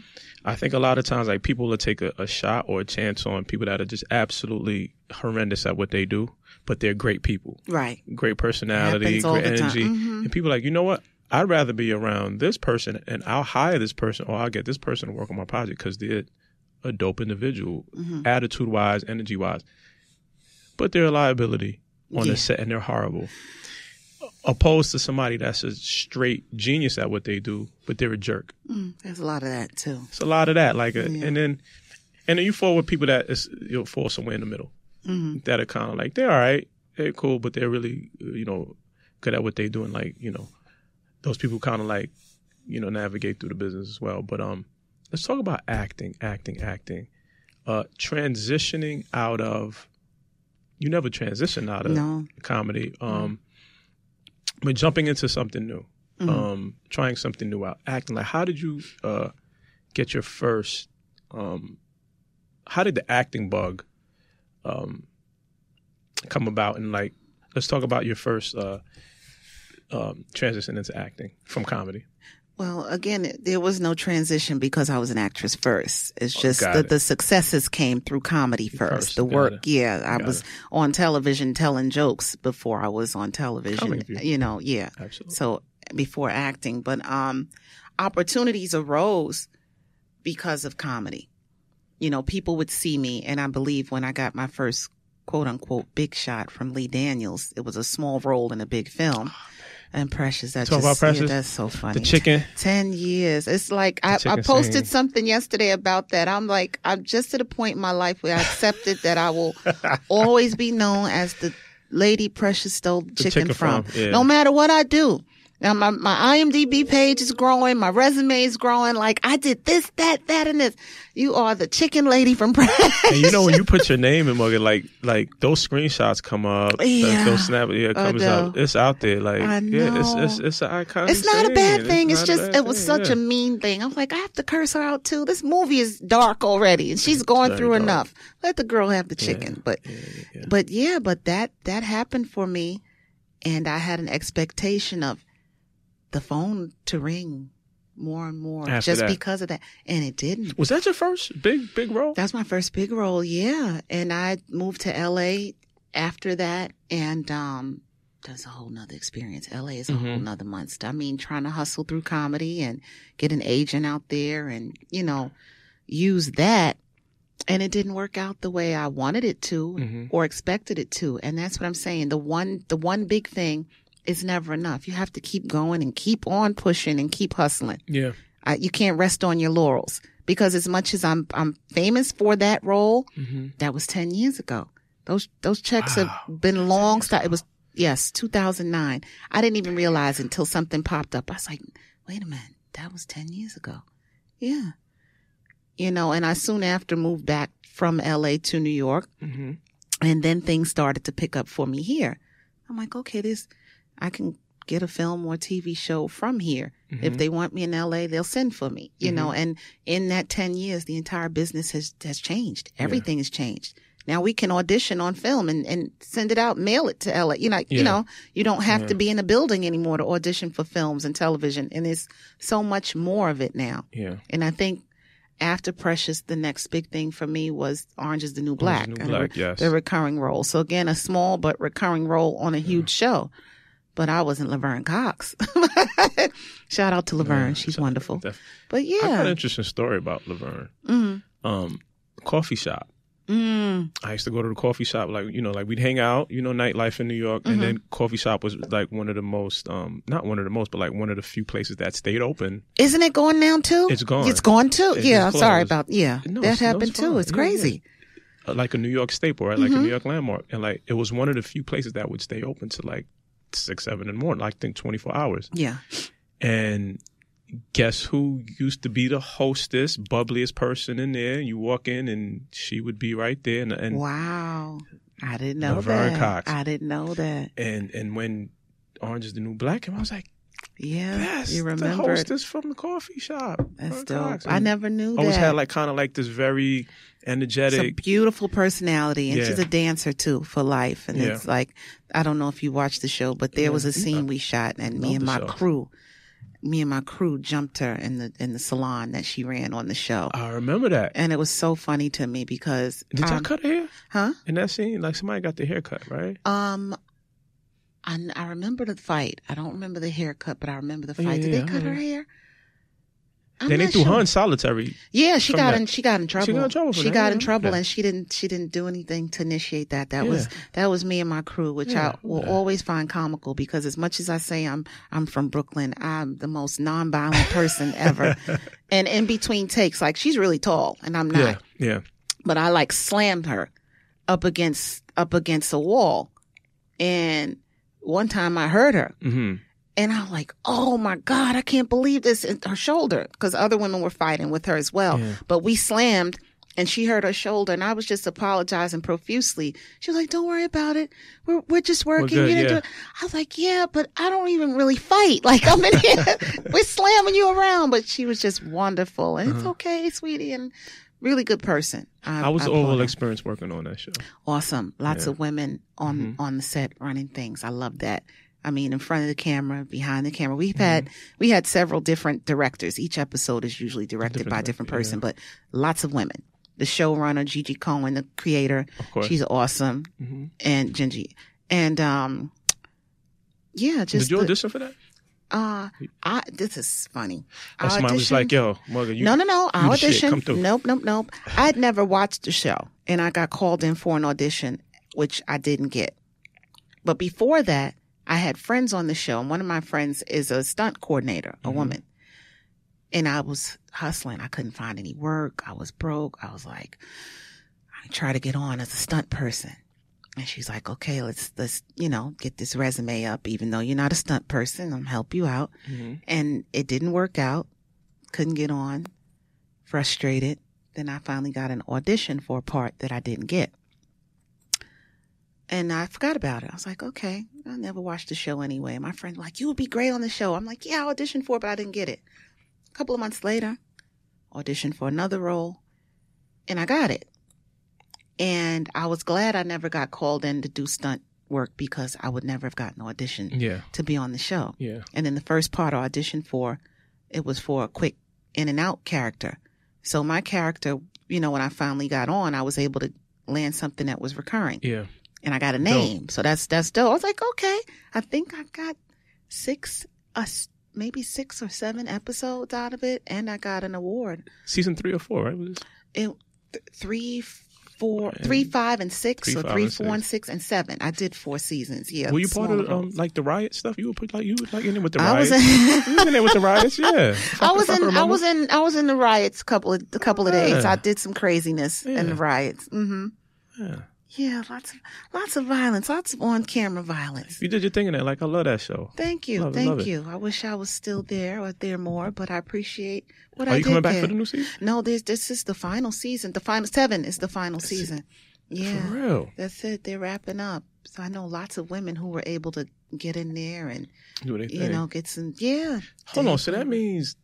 I think a lot of times like people will take a, a shot or a chance on people that are just absolutely horrendous at what they do, but they're great people Right. great personality, great energy. Mhm. And people are like, you know what? I'd rather be around this person and I'll hire this person or I'll get this person to work on my project because they're a dope individual, Mm-hmm. attitude wise, energy wise. But they're a liability on Yeah. the set and they're horrible. Opposed to somebody that's a straight genius at what they do, but they're a jerk. Mm, there's a lot of that too. It's a lot of that. Like, a, Yeah. and then, and then you fall with people that is, you'll fall somewhere in the middle hmm that are kind of like they're all right, they're cool, but they're really uh, you know good at what they do, and like you know those people kind of like you know navigate through the business as well. But um, let's talk about acting, acting, acting. Uh, transitioning out of you never transition out of No. comedy. Um, but jumping into something new, Mhm. um, trying something new out, acting like how did you uh, get your first? Um, how did the acting bug um, come about? And like, let's talk about your first uh, um, transition into acting from comedy. Well, again, it- there was no transition because I was an actress first. It's just Oh, the, it. the successes came through comedy first. First, the work, it. yeah. I Got was on television telling jokes before I was on television. You know, yeah. Absolutely. So before acting, but um, opportunities arose because of comedy. You know, people would see me, and I believe when I got my first quote unquote big shot from Lee Daniels, it was a small role in a big film. And Precious, that Talk just about yeah, that's so funny. the chicken. 10 years. It's like I, I posted something yesterday about that. I'm like, I'm just at a point in my life where I accepted that I will always be known as the lady Precious stole chicken, chicken from. from, yeah. No matter what I do. Now my, my IMDb page is growing, my resume is growing. Like I did this, that, that, and this. You are the chicken lady from Precious. And you know when you put your name in Morgan, like like those screenshots come up, Yeah. those snap, yeah, it comes out. It's out there, like yeah, it's it's it's an iconic. It's not a bad thing. It's, a just it was thing, such yeah. a mean thing. I'm like, I have to curse her out too. This movie is dark already, and she's going through dark. enough. Let the girl have the chicken. But Yeah, yeah. but yeah, but that that happened for me, and I had an expectation of the phone to ring more and more After just that. because of that, and it didn't. Was that your first big big role? That's my first big role, yeah. And I moved to LA after that and um that's a whole nother experience. LA is a whole Mhm. nother monster. I mean, trying to hustle through comedy and get an agent out there and, you know, use that. And it didn't work out the way I wanted it to Mhm. or expected it to. And that's what I'm saying. The one the one big thing is never enough. You have to keep going and keep on pushing and keep hustling. Yeah, Uh, you can't rest on your laurels because as much as I'm I'm famous for that role, hmm that was ten years ago. Those those checks Wow. have been long. St- it was yes, 2009. I didn't even realize until something popped up. I was like, wait a minute, that was ten years ago. Yeah, you know. And I soon after moved back from LA to New York, hmm and then things started to pick up for me here. I'm like, okay, this I can get a film or TV show from here. If Mhm. they want me in LA, they'll send for me, you Mhm. know, and in that 10 years, the entire business has, has changed. Everything has changed. Now we can audition on film and, and send it out, mail it to LA. You know, Yeah. you know, you don't have to be in a building anymore to audition for films and television. And there's so much more of it now. yeah. And I think after Precious, the next big thing for me was Orange is the New Black. is the New Black, yes. The recurring role. So again, a small but recurring role on a huge show. But I wasn't Laverne Cox. Shout out to Laverne. Yeah, She's so- wonderful. def- But I got an yeah. interesting story about Laverne. Mm, Um, coffee shop. mm, I used to go to the coffee shop, like you know, like we'd hang out, you know, nightlife in New York, and then coffee shop was like one of the most, um, not one of the most, but like one of the few places that stayed open. Isn't it going now too? It's gone. It's gone too. It- yeah, I'm sorry about yeah. No, that no, happened it's too. fine. It's Yeah, crazy. uh, like a New York staple, right? Like Mhm. a New York landmark, and like it was one of the few places that would stay open to like six, seven in the morning. I think twenty four hours. Yeah. And guess who used to be the hostess, bubbliest person in there? You walk in, and she would be right there, and and Wow. I didn't know Laverne that. Cox. I didn't know that. and, and when Orange is the New Black came, I was like, Yeah. that's you the remember it. hostess from the coffee shop. That's Laverne dope. Cox. I never knew always that. had like kind of like this very It's a energetic. beautiful personality, and Yeah. she's a dancer too for life. And Yeah. it's like I don't know if you watched the show, but there Yeah. was a scene we shot, and me and my show. crew, me and my crew jumped her in the in the salon that she ran on the show, I remember that. and it was so funny to me because Did y'all um, cut her hair huh? in that scene? Like somebody got the haircut, right? Um, I, I remember the fight. I don't remember the haircut, but I remember the Oh, yeah, fight. Did yeah, they cut yeah. her hair? I'm then they threw sure. her in solitary. Yeah, she got that. in. She got in trouble. She got in trouble She that, got in trouble, Yeah. and she didn't. She didn't do anything to initiate that. That Yeah. was that was me and my crew, which Yeah, I will always find comical because as much as I say I'm I'm from Brooklyn, I'm the most nonviolent person ever. And in between takes, like she's really tall, and I'm not, Yeah, yeah. but I like slammed her up against up against a wall. And one time I heard her hmm and I'm like, oh my God, I can't believe this. And her shoulder, because other women were fighting with her as well. Yeah. But we slammed and she hurt her shoulder and I was just apologizing profusely. She was like, don't worry about it. We're, we're just working. good, You didn't do it." I was like, yeah, but I don't even really fight. Like I'm in here, we're slamming you around. But she was just wonderful. And it's okay, sweetie. And really good person. I, How was the overall experience working on that show? Awesome. Lots Yeah. of women on Mhm. on the set running things. I love that. I mean, in front of the camera, behind the camera. We've had we had several different directors. Each episode is usually directed Different by a different person, but lots of women. The showrunner, Jenji Kohan, the creator, Of course. she's awesome, hmm and Jenji, and um, yeah, just Did you the- audition for that? uh, I this is funny. Or I was like, "Yo, Morgan, you no, no, no. I you the shit. Come auditioned. Nope, nope, nope. I'd never watched the show, and I got called in for an audition, which I didn't get. But before that, I had friends on the show, and one of my friends is a stunt coordinator, a Mhm. woman. And I was hustling. I couldn't find any work. I was broke. I was like, I try to get on as a stunt person. And she's like, okay, let's, let's, you know, get this resume up, even though you're not a stunt person. I'll help you out Mhm. and it didn't work out. Couldn't get on. Frustrated. Then I finally got an audition for a part that I didn't get. And I forgot about it. I was like, okay, I never watched the show anyway. My friend like, you would be great on the show. I'm like, yeah, I auditioned for it, but I didn't get it. A couple of months later, auditioned for another role and I got it. And I was glad I never got called in to do stunt work because I would never have gotten an audition Yeah, to be on the show. yeah. And then the first part I auditioned for, it was for a quick in and out character. So my character, you know, when I finally got on, I was able to land something that was recurring. Yeah. And I got a name. So that's that's dope. I was like, okay, I think I've got six uh, maybe six or seven episodes out of it and I got an award. Season three or four, right? Was? It th- three four And three, five, and six, three, or three, and four, six. and six, and seven. I did four seasons. Yeah. Were you part of um, like the riot stuff? You were put like you were like in there with the I was riots. in- you was in there with the riots, yeah. I was in I was in I was in the riots a couple of a couple of days. Yeah. I did some craziness in the riots. Mm-hmm. Yeah. Yeah, lots of lots of violence, lots of on camera violence. You did your thing in there. Like I love that show. Thank you, Love thank love it. you. I wish I was still there or there more, but I appreciate what Are I did. Are you coming back there. for the new season? No, this this is the final season. The final seven is the final season. Yeah, For real. that's it. They're wrapping up. So I know lots of women who were able to get in there and Do what they you know get some. Yeah. Hold on. So that means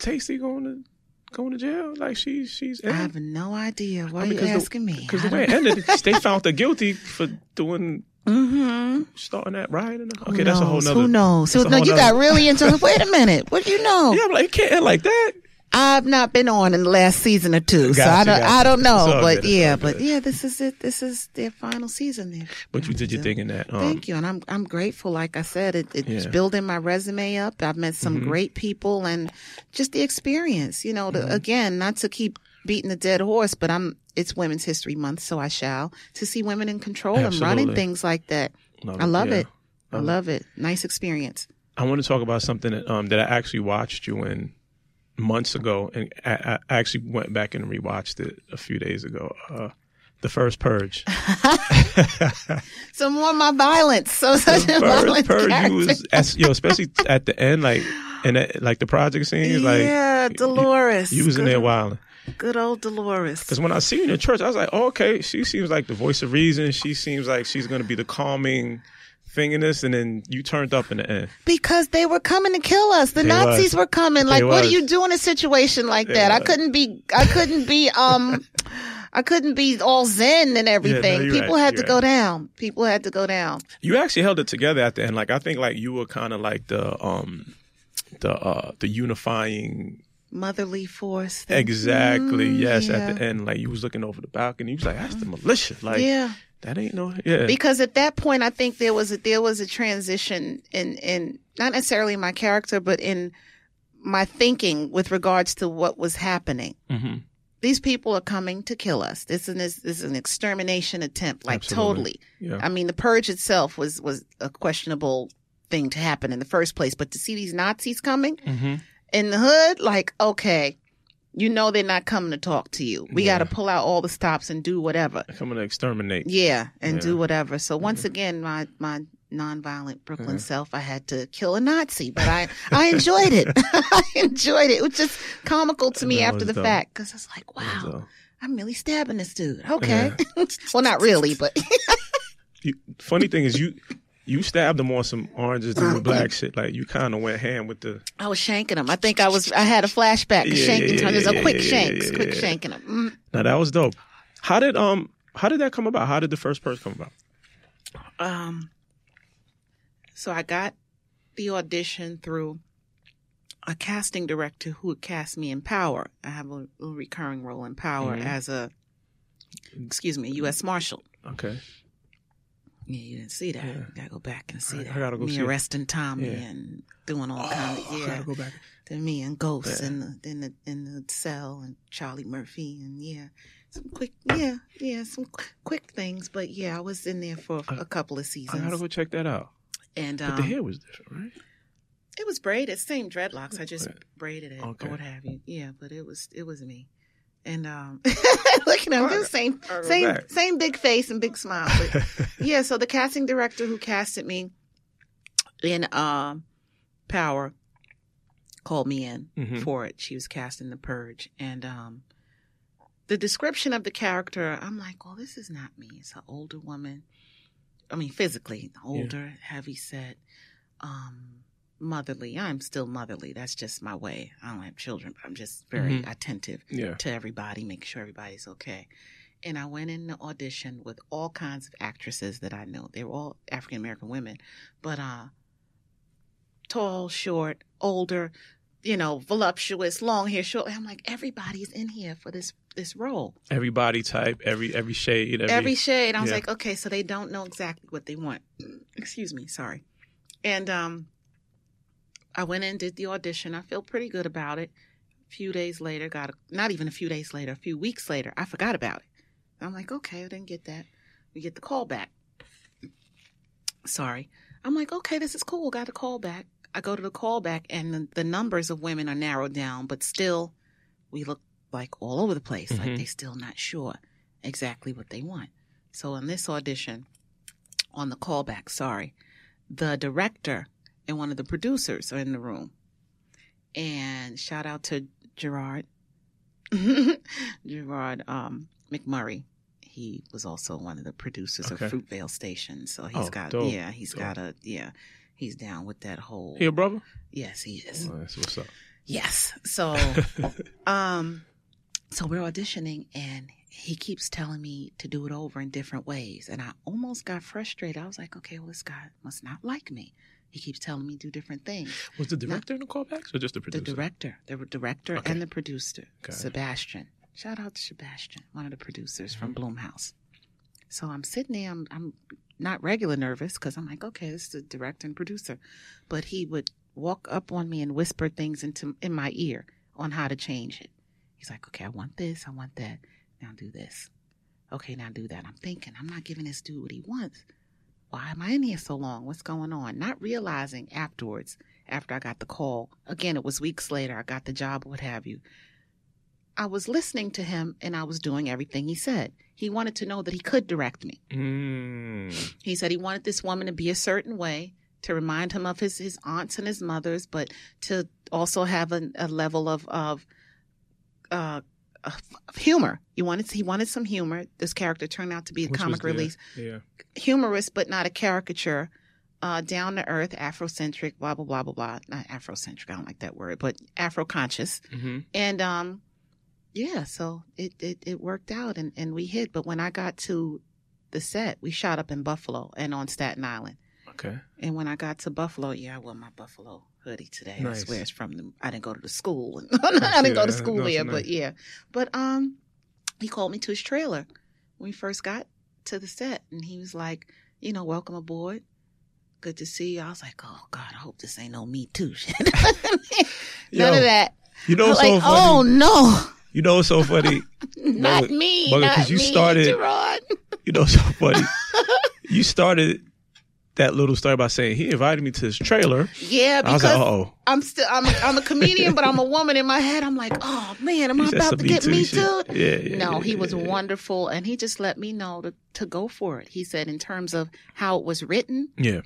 Taystee going to going to jail? Like she's she's I have no idea. Why are you asking me? Because the way it ended, they found her guilty for doing Mm-hmm. starting that riot. And okay, that's a whole nother. Who knows? So, no, you nother- got really into. Wait a minute. What do you know? Yeah, I'm like, it can't end like that. I've not been on in the last season or two, so I don't. gotcha. I don't know, but good, yeah, but yeah, this is it. This is their final season there. But you did your thing in that. Um, Thank you, and I'm I'm grateful. Like I said, it, it's Yeah. Mm-hmm. building my resume up. I've met some great people, and just the experience. You know, to, Mm-hmm. again, not to keep beating the dead horse, but I'm. It's Women's History Month, so I shall to see women in control and running things like that. Love I love yeah. it. I love it. Nice experience. I want to talk about something that um that I actually watched you in months ago, and I, I actually went back and rewatched it a few days ago. Uh, the first Purge. So more of my violence. So such a Purge, violent Purge. character. You was, as, yo, especially at the end, like and that, like the project scenes, like yeah, Dolores. you was in good, there wilding. Good old Dolores. Because when I see you in the church, I was like, oh, okay, she seems like the voice of reason. She seems like she's going to be the calming thing in this, and then you turned up in the end. Because they were coming to kill us. The They Nazis was. were coming. Like, They what do you do in a situation like They that? I couldn't be. I couldn't be. Um. I couldn't be all zen and everything. you're People right, had to you're go right. down. People had to go down. You actually held it together at the end. Like I think, like you were kind of like the um the uh the unifying. Motherly force. Exactly. Mm, yes. yeah. At the end, like you was looking over the balcony. You was like, that's the militia. Like yeah. That ain't no. Yeah. because at that point I think there was a, there was a transition in in not necessarily in my character but in my thinking with regards to what was happening. hmm These people are coming to kill us. This is this is an extermination attempt, like Absolutely. totally. Yeah. I mean, the purge itself was was a questionable thing to happen in the first place, but to see these Nazis coming hmm in the hood, like okay, you know they're not coming to talk to you. We Yeah. got to pull out all the stops and do whatever. Coming to exterminate. Yeah, and Yeah. do whatever. So once mm-hmm. again, my my nonviolent Brooklyn uh-huh. self, I had to kill a Nazi, but I I enjoyed it. I enjoyed it. It was just comical to me That after the dope. fact because I was like, wow, So, I'm really stabbing this dude. Okay, well, not really, but you, funny thing is, you you stabbed him on some oranges to the black shit. Like you kind of went hand with the. I was shanking him. I think I was. I had a flashback. of Yeah, shanking yeah, time. There's yeah, a quick yeah, yeah, shanks, yeah, quick yeah. shanking him. Mm. Now that was dope. How did um how did that come about? How did the first person come about? Um, so I got the audition through a casting director who would cast me in Power. I have a, a recurring role in Power Mhm. as a, excuse me, U.S. Marshal. Okay. Yeah, you didn't see that. Yeah. You gotta go back and see I- I that. gotta go me see Tommy Yeah. and doing all kinds of yeah, I gotta go back. Then me and Ghost Yeah. in the in the in the cell and Charlie Murphy and yeah, some quick yeah yeah some qu- quick things. But yeah, I was in there for I- a couple of seasons. I gotta go check that out. and But um, the hair was different, right? It was braided, same dreadlocks. I just braided it Okay. or what have you. Yeah, but it was it was me. And um look at him, same same back. same big face and big smile. But yeah, so the casting director who casted me in um Power called me in Mhm. for it. She was casting the purge. And um the description of the character, I'm like, well, this is not me. It's an older woman. I mean, physically older, heavy set, um, motherly. I'm still motherly. That's just my way. I don't have children, but I'm just very Mhm. attentive Yeah. to everybody, make sure everybody's okay. And I went in the audition with all kinds of actresses that I know. They were all African American women, but uh, tall, short, older, you know, voluptuous, long hair, short. I'm like, everybody's in here for this this role. Every body type, every every shade, every, Every shade. I was yeah. like, okay, so they don't know exactly what they want. Excuse me, sorry. And um, I went in, did the audition. I feel pretty good about it. A few days later, got a, not even a few days later, a few weeks later, I forgot about it. I'm like, okay, I didn't get that. We get the call back. Sorry. I'm like, okay, this is cool. Got a call back. I go to the call back, and the, the numbers of women are narrowed down, but still, we look like all over the place. Like Mhm. they still not sure exactly what they want. So in this audition, on the callback, sorry, the director and one of the producers are in the room. And shout out to Gerard, Gerard um, McMurray. He was also one of the producers Okay. of Fruitvale Station. So he's Oh, got, dope, yeah, he's dope. got a, yeah, he's down with that whole. Here, brother. Yes, he is. Oh, that's what's up. Yes. So um, so we're auditioning, and he keeps telling me to do it over in different ways, and I almost got frustrated. I was like, okay, well, this guy must not like me. He keeps telling me to do different things. Was the director in the callbacks or just the producer? The director, the director, Okay. and the producer, it. Sebastian. Shout out to Sebastian, one of the producers from mm-hmm. Blumhouse. So I'm sitting there. I'm, I'm not regular nervous because I'm like, okay, this is the director and producer, but he would walk up on me and whisper things into in my ear on how to change it. He's like, okay, I want this, I want that. Now do this. Okay, now do that. I'm thinking, I'm not giving this dude what he wants. Why am I in here so long? What's going on? Not realizing afterwards, after I got the call, again, it was weeks later, I got the job, what have you. I was listening to him and I was doing everything he said. He wanted to know that he could direct me. Mm. He said he wanted this woman to be a certain way to remind him of his, his aunts and his mothers, but to also have a, a level of of, uh, of humor. He wanted he wanted some humor. This character turned out to be a Which comic release, Yeah. humorous but not a caricature. Uh, down to earth, Afrocentric, blah blah blah blah blah. Not Afrocentric, I don't like that word, but Afro conscious. hmm And um, yeah, so it, it, it worked out and, and we hit. But when I got to the set, we shot up in Buffalo and on Staten Island. Okay. And when I got to Buffalo, yeah, I wore my Buffalo hoodie today. Nice. I swear it's from the. I didn't go to the school. I didn't go to school there, nice. but yeah. But um, he called me to his trailer when we first got to the set, and he was like, you know, welcome aboard. Good to see you. I was like, oh God, I hope this ain't no Me Too shit. None Yo, of that. You know so like, funny? oh no. You know what's so funny? not Bugger- me. Bugger, not 'cause you me, started- Gerard. You know what's so funny? you started that little story by saying he invited me to his trailer. Yeah, I was because like, oh, I'm still I'm a, I'm a comedian, but I'm a woman in my head. I'm like, oh man, am I about to get me too? Yeah, yeah. No, yeah, he was yeah, wonderful, and he just let me know to to go for it. He said, in terms of how it was written, Yeah,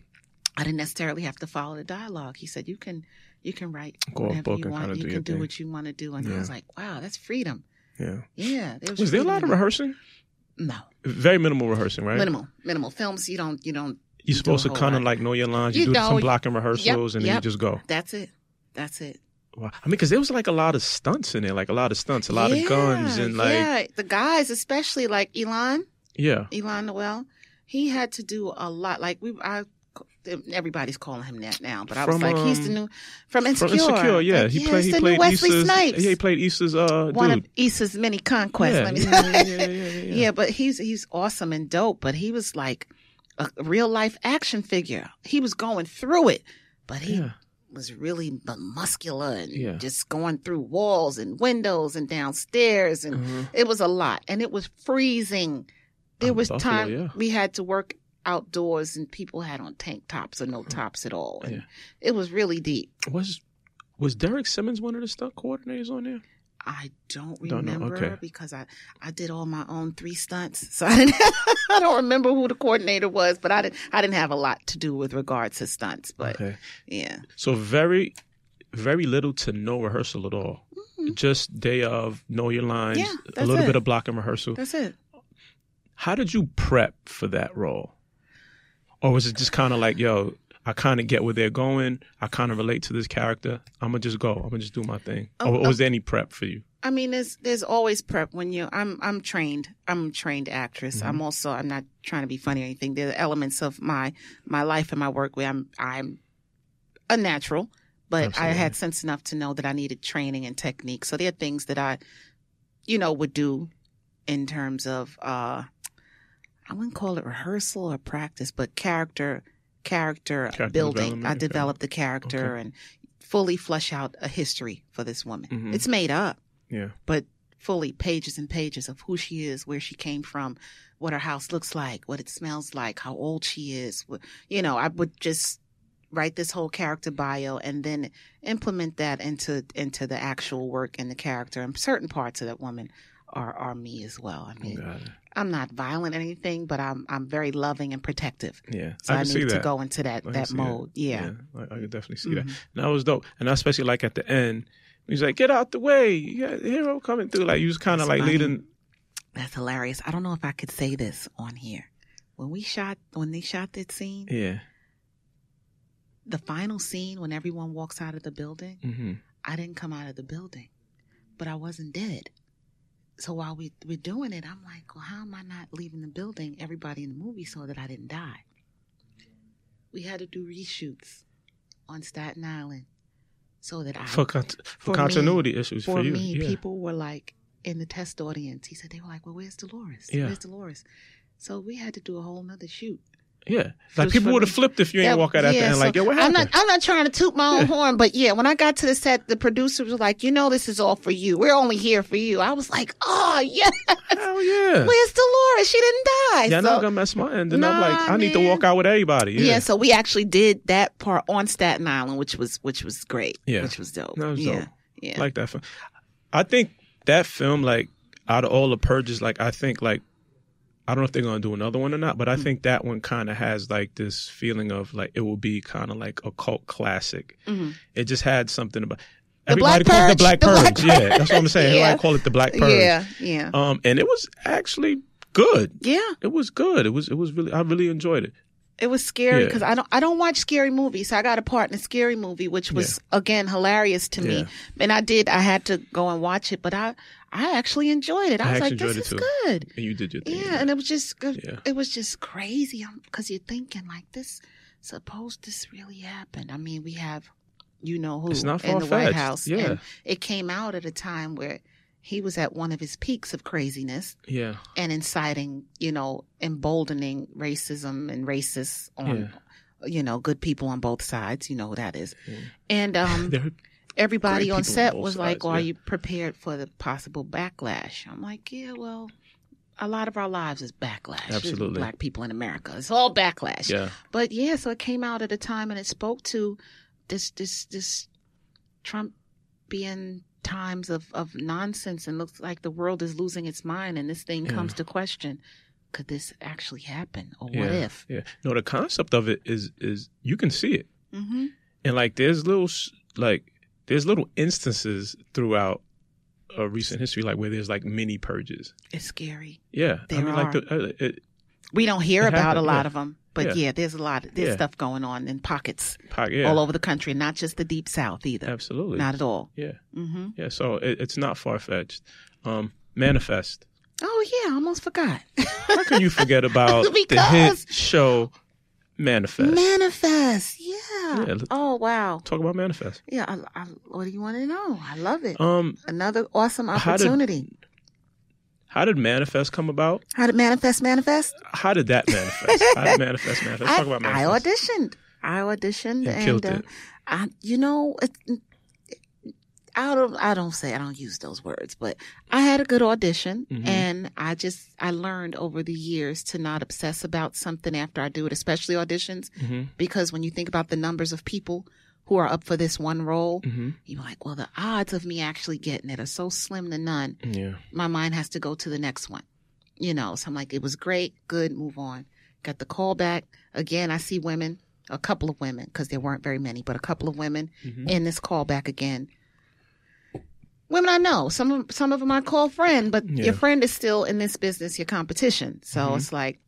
I didn't necessarily have to follow the dialogue. He said, you can you can write Go whatever book you want. You do can do thing. what you want to do. And I was like, wow, that's freedom. yeah. Yeah, there Was there a lot of rehearsing? No, Very minimal rehearsing, right? minimal, minimal films. You don't you don't. You're supposed to kind of like know your lines. You, You do some blocking rehearsals, and then you just go. That's it. That's it. Wow. I mean, because there was like a lot of stunts in there, like a lot of stunts, a lot of guns, and like yeah, the guys, especially like Y'lan, yeah, Y'lan Noel, he had to do a lot. Like we, I, everybody's calling him that now, but I was From, like, he's the um, new from Insecure. from Insecure. Yeah, Like, he yeah, played. He the played new Wesley Issa's. Snipes. Yeah, he played Issa's uh, One dude. of Issa's many conquests. yeah, yeah, yeah, yeah, yeah, yeah. Yeah, but he's he's awesome and dope. But he was like a real life action figure. He was going through it, but he Yeah. was really muscular and Yeah. just going through walls and windows and downstairs, and Uh-huh. it was a lot. And it was freezing. There was Buffalo, time yeah. we had to work outdoors, and people had on tank tops or no tops at all, and it was really deep. Was was Derek Simmons one of the stunt coordinators on there? I don't Don't remember okay. because I, I did all my own three stunts, so I didn't I don't remember who the coordinator was, but I didn't I didn't have a lot to do with regards to stunts. But okay. yeah, So very, very little to no rehearsal at all. Mhm. Just day of, know your lines, Yeah, a little it. bit of blocking rehearsal. that's it. How did you prep for that role? Or was it just kind of like, yo, I kind of get where they're going. I kind of relate to this character. I'm gonna just go. I'm gonna just do my thing. Oh, or, or oh. was there any prep for you? I mean, there's there's always prep when you. I'm I'm trained. I'm a trained actress. Mm-hmm. I'm also. I'm not trying to be funny or anything. There are elements of my my life and my work where I'm I'm a natural, but I had sense enough to know that I needed training and technique. So there are things that I, you know, would do in terms of uh I wouldn't call it rehearsal or practice, but character character, Character building. I okay. developed the character Okay. and fully flush out a history for this woman. Mhm. It's made up Yeah. but fully pages and pages of who she is, where she came from, what her house looks like, what it smells like, how old she is. You know, I would just write this whole character bio and then implement that into into the actual work and the character. And certain parts of that woman are are me as well. I mean. I'm not violent or anything, but I'm I'm very loving and protective. Yeah. So I, can see need to go into that I can that mode. Yeah. I, I could definitely see that. Mhm. And that was dope. And especially like at the end, he's like, "Get out the way! You got the hero coming through." Like you was kind of like funny. leading. That's hilarious. I don't know if I could say this on here. When we shot when they shot that scene, Yeah. the final scene when everyone walks out of the building, hmm I didn't come out of the building, but I wasn't dead. So while we we're doing it, I'm like, well, how am I not leaving the building? Everybody in the movie saw that I didn't die. We had to do reshoots on Staten Island so that I For cont- for, For me- continuity issues for, for you. me, yeah. people were like in the test audience. He said they were like, "Well, where's Dolores? Yeah. Where's Dolores?" So we had to do a whole nother shoot. Yeah. Like people would have flipped if you ain't That- walk out at the yeah, end like, "Yo, what I'm happened?" not. I'm not trying to toot my own Yeah. horn, but yeah, when I got to the set, the producers were like, "You know, this is all for you. We're only here for you." I was like, "Oh yeah, Hell yeah. where's Dolores? She didn't die." Yeah, so, I'm not gonna mess my end. And I'm like, Nah, I need to walk out with everybody. yeah. Yeah. so we actually did that part on Staten Island, which was which was great. Yeah. which was dope. That was yeah, dope. yeah. like that film. I think that film, like out of all the purges, like I think like I don't know if they're gonna do another one or not, but I Mm. think that one kind of has like this feeling of like it will be kind of like a cult classic. Mhm. It just had something about The everybody Black calls it the Black The Purge. Black yeah, that's what I'm saying. Yeah. Everybody call it the Black Purge. yeah, yeah, Um, and it was actually good. yeah. It was good. It was. It was really. I really enjoyed it. It was scary Yeah. because I don't I don't watch scary movies. So I got a part in a scary movie, which was again hilarious to me. And I did I had to go and watch it, but I I actually enjoyed it. I, I was like, this is good. And you did your thing. Yeah, and it was just good. Yeah. It was just crazy because you're thinking like this. Suppose this really happened. I mean, we have you know who in the White. House, Yeah. and it came out at a time where he was at one of his peaks of craziness yeah. and inciting, you know, emboldening racism and racists on, you know, good people on both sides. You know who that is. Yeah. And um, There- everybody on on set both was like, sides, well, "Are you prepared for the possible backlash?" I'm like, "Yeah, well, a lot of our lives is backlash. Absolutely. Black people in America. It's all backlash. Yeah. But yeah, so it came out at a time and it spoke to this this this Trumpian times of, of nonsense and looks like the world is losing its mind and this thing Yeah. comes to question. Could this actually happen? Or Yeah. what if? Yeah. No, the concept of it is is you can see it. Mm-hmm. and like there's little like there's little instances throughout uh, recent history like where there's like mini purges It's scary. yeah i There mean like the, uh, it, We don't hear about happened, a lot yeah. of them, but Yeah. yeah, there's a lot. There's Yeah. stuff going on in pockets all over the country, not just the deep south either. absolutely Not at all. yeah hmm yeah so it, it's not far-fetched um manifest Oh yeah, I almost forgot. how can you forget about the hit show manifest Manifest, yeah. Yeah, oh wow. talk about manifest Yeah. I, I, what do you want to know? I love it. um Another awesome how did- opportunity. how did manifest come about How did manifest manifest? how did that manifest how did manifest manifest Let's I, talk about I auditioned. I auditioned and and, uh, I, you know, it, I don't, I don't say, I don't use those words, but I had a good audition Mhm. and I just, I learned over the years to not obsess about something after I do it, especially auditions, hmm because when you think about the numbers of people who are up for this one role, hmm you're like, well, the odds of me actually getting it are so slim to none. yeah My mind has to go to the next one, you know. So I'm like, it was great, good, move on. Got the call back again. I see women, a couple of women, because there weren't very many, but a couple of women Mhm. in this call back again. Women I know, some of some of them I call friend, but Yeah. your friend is still in this business, your competition. So Mhm. it's like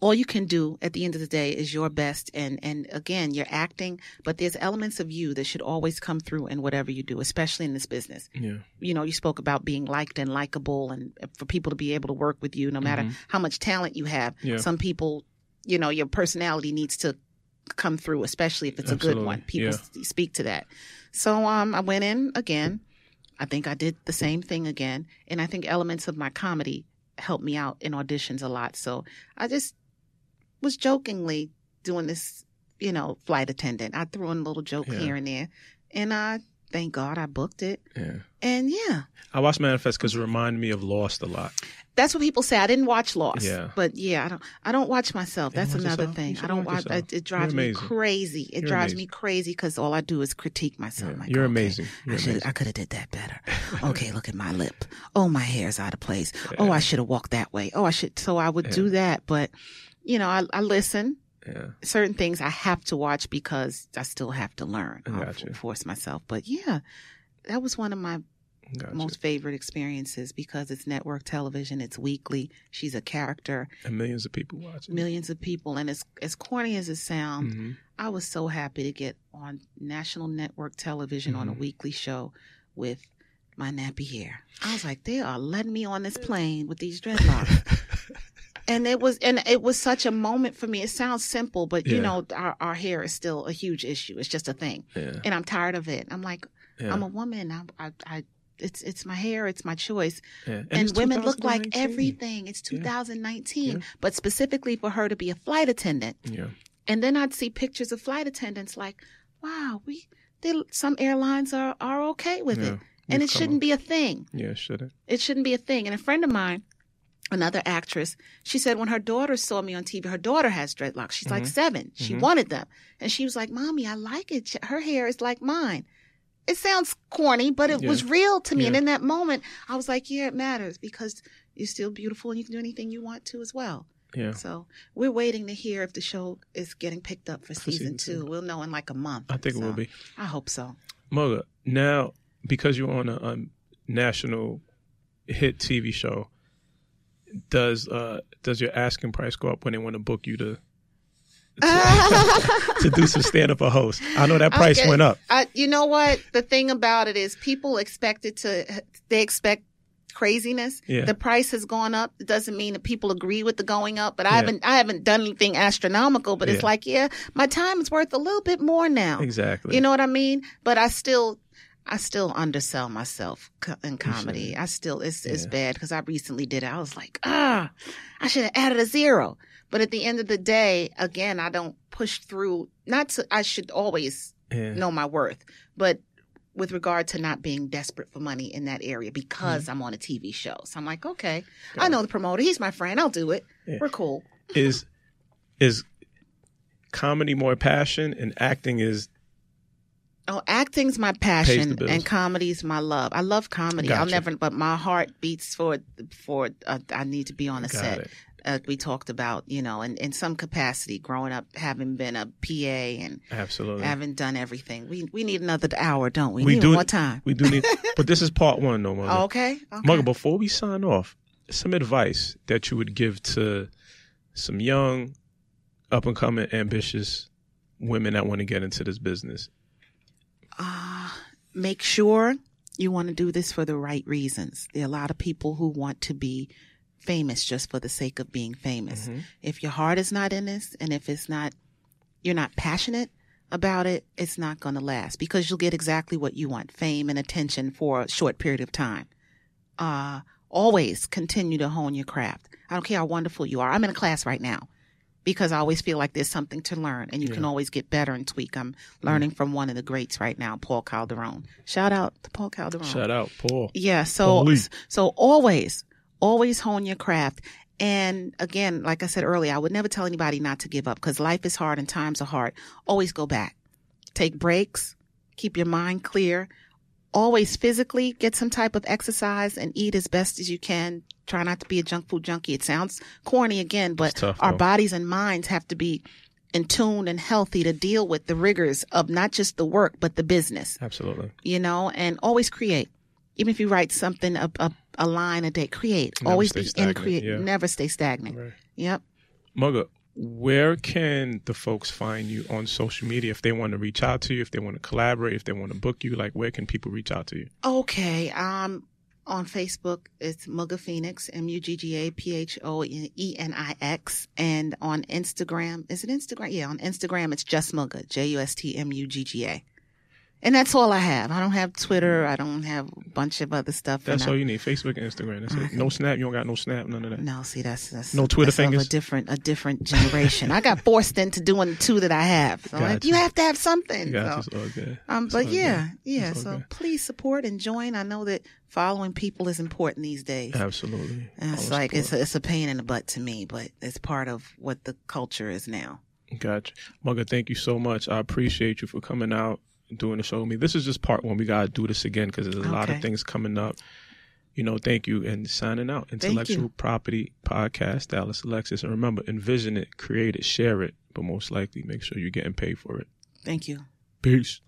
all you can do at the end of the day is your best and and again you're acting but there's elements of you that should always come through in whatever you do especially in this business yeah you know you spoke about being liked and likable and for people to be able to work with you no matter Mhm. how much talent you have Yeah. some people you know your personality needs to come through especially if it's a good one people Yeah. speak to that so um i went in again i think i did the same thing again and i think elements of my comedy helped me out in auditions a lot so i just was jokingly doing this you know flight attendant i threw in a little joke Yeah. here and there and i thank god i booked it yeah and yeah I watched Manifest because it reminded me of Lost a lot. that's what people say. I didn't watch Lost. Yeah. But yeah, I don't. I don't watch myself. That's watch another yourself? Thing. I don't watch yourself. It, drives me crazy. It You're drives me crazy because all I do is critique myself. Yeah. Like, You're okay, amazing. You're I should. I could have did that better. okay, look at my lip. Oh, my hair's out of place. Oh, I should have walked that way. Oh, I should. So I would Yeah. do that. But you know, I, I listen. Yeah. Certain things I have to watch because I still have to learn. I I'll got force myself. But yeah, that was one of my Gotcha. most favorite experiences because it's network television. It's weekly. She's a character and millions of people watching. millions of people. And as as corny as it sounds, Mhm. I was so happy to get on national network television on a Mhm. weekly show with my nappy hair. I was like, they are letting me on this plane with these dreadlocks. and it was and it was such a moment for me. It sounds simple, but you Yeah. know, our, our hair is still a huge issue. It's just a thing. yeah. And I'm tired of it. I'm like, Yeah. I'm a woman. I, I, I it's it's my hair, it's my choice and, it's women look like everything. It's 2019, Yeah. but specifically for her to be a flight attendant. Yeah. And then I'd see pictures of flight attendants like, wow, we they, some airlines are are okay with it, and We've it shouldn't up- be a thing. Yeah, it shouldn't. It shouldn't be a thing. And a friend of mine, another actress, she said when her daughter saw me on TV, her daughter has dreadlocks. She's like Mhm. seven. She wanted them, and she was like, "Mommy, I like it. Her hair is like mine." It sounds corny, but it Yeah. was real to me. And in that moment, I was like, "Yeah, it matters because you're still beautiful and you can do anything you want to as well." Yeah. So we're waiting to hear if the show is getting picked up for, For season, season two. We'll know in like a month. I think it will be. I hope so. Mugga, now because you're on a, a national hit TV show, does uh does your asking price go up when they want to book you to to, to do some stand up or host? I know that price Okay. went up. I, you know what? The thing about it is people expect it to, they expect craziness. Yeah. The price has gone up. It doesn't mean that people agree with the going up, but I Yeah. haven't, I haven't done anything astronomical, but it's like, yeah, my time is worth a little bit more now. Exactly. You know what I mean? But I still, I still undersell myself in comedy. I still, it's, it's bad because I recently did it. I was like, ah, I should have added a zero. But at the end of the day, again, I don't push through. Not to, I should always yeah. know my worth, but with regard to not being desperate for money in that area because I'm on a TV show. So I'm like, okay, I know the promoter. He's my friend. I'll do it. Yeah. We're cool. is is comedy more passion and acting is Oh, acting's my passion and comedy's my love. I love comedy. I'll never, but my heart beats for for. Uh, I need to be on a got set. Uh, we talked about, you know, in, in some capacity, growing up, having been a PA and Absolutely. having done everything. We we need another hour, don't we? We need do- more time. We do need but this is part one though, Mugga. Oh, okay. okay. Mugga, before we sign off, some advice that you would give to some young, up and coming, ambitious women that want to get into this business. Uh, make sure you want to do this for the right reasons. There are a lot of people who want to be famous just for the sake of being famous. Mhm. If your heart is not in this and if it's not, you're not passionate about it, it's not going to last because you'll get exactly what you want fame and attention for a short period of time. Uh, always continue to hone your craft. I don't care how wonderful you are. I'm in a class right now because I always feel like there's something to learn and you can always get better and tweak. I'm learning from one of the greats right now, Paul Calderon. Shout out to Paul Calderon. Shout out, Paul. Yeah. So, so always, always hone your craft. And again, like I said earlier, I would never tell anybody not to give up because life is hard and times are hard. Always go back. Take breaks. Keep your mind clear. Always physically get some type of exercise and eat as best as you can. Try not to be a junk food junkie. It sounds corny again, but tough, our though. bodies and minds have to be in tune and healthy to deal with the rigors of not just the work, but the business Absolutely. you know, and always create. Even if you write something, a, a, a line a day, create. Never always be in create. yeah. Never stay stagnant. Right. Yep. Mugga, where can the folks find you on social media if they want to reach out to you, if they want to collaborate, if they want to book you? Like, where can people reach out to you? Okay. Um, on Facebook, it's Mugga Phoenix, M U G G A P H O E N I X. And on Instagram, is it Instagram? Yeah, on Instagram, it's just Mugga, J U S T M U G G A. And that's all I have. I don't have Twitter. I don't have a bunch of other stuff. That's and I- all you need. Facebook and Instagram. That's it. No Snap. You don't got no Snap. None of that. No, see, that's that's No Twitter that's fingers? A different, a different generation. I got forced into doing the two that I have. So like, Gotcha. you have to have something. Got So. It's all good. um, but all yeah, good. yeah. It's So please support and join. I know that following people is important these days. Absolutely. And it's All like it's a, it's a pain in the butt to me, but it's part of what the culture is now. Gotcha. Mugga, thank you so much. I appreciate you for coming out doing the show with me. This is just part one. We got to do this again because there's a lot of things coming up. You know, thank you. And signing out. Intellectual Property Podcast, Dallas Alexis. And remember, envision it, create it, share it, but most likely make sure you're getting paid for it. Thank you. Peace.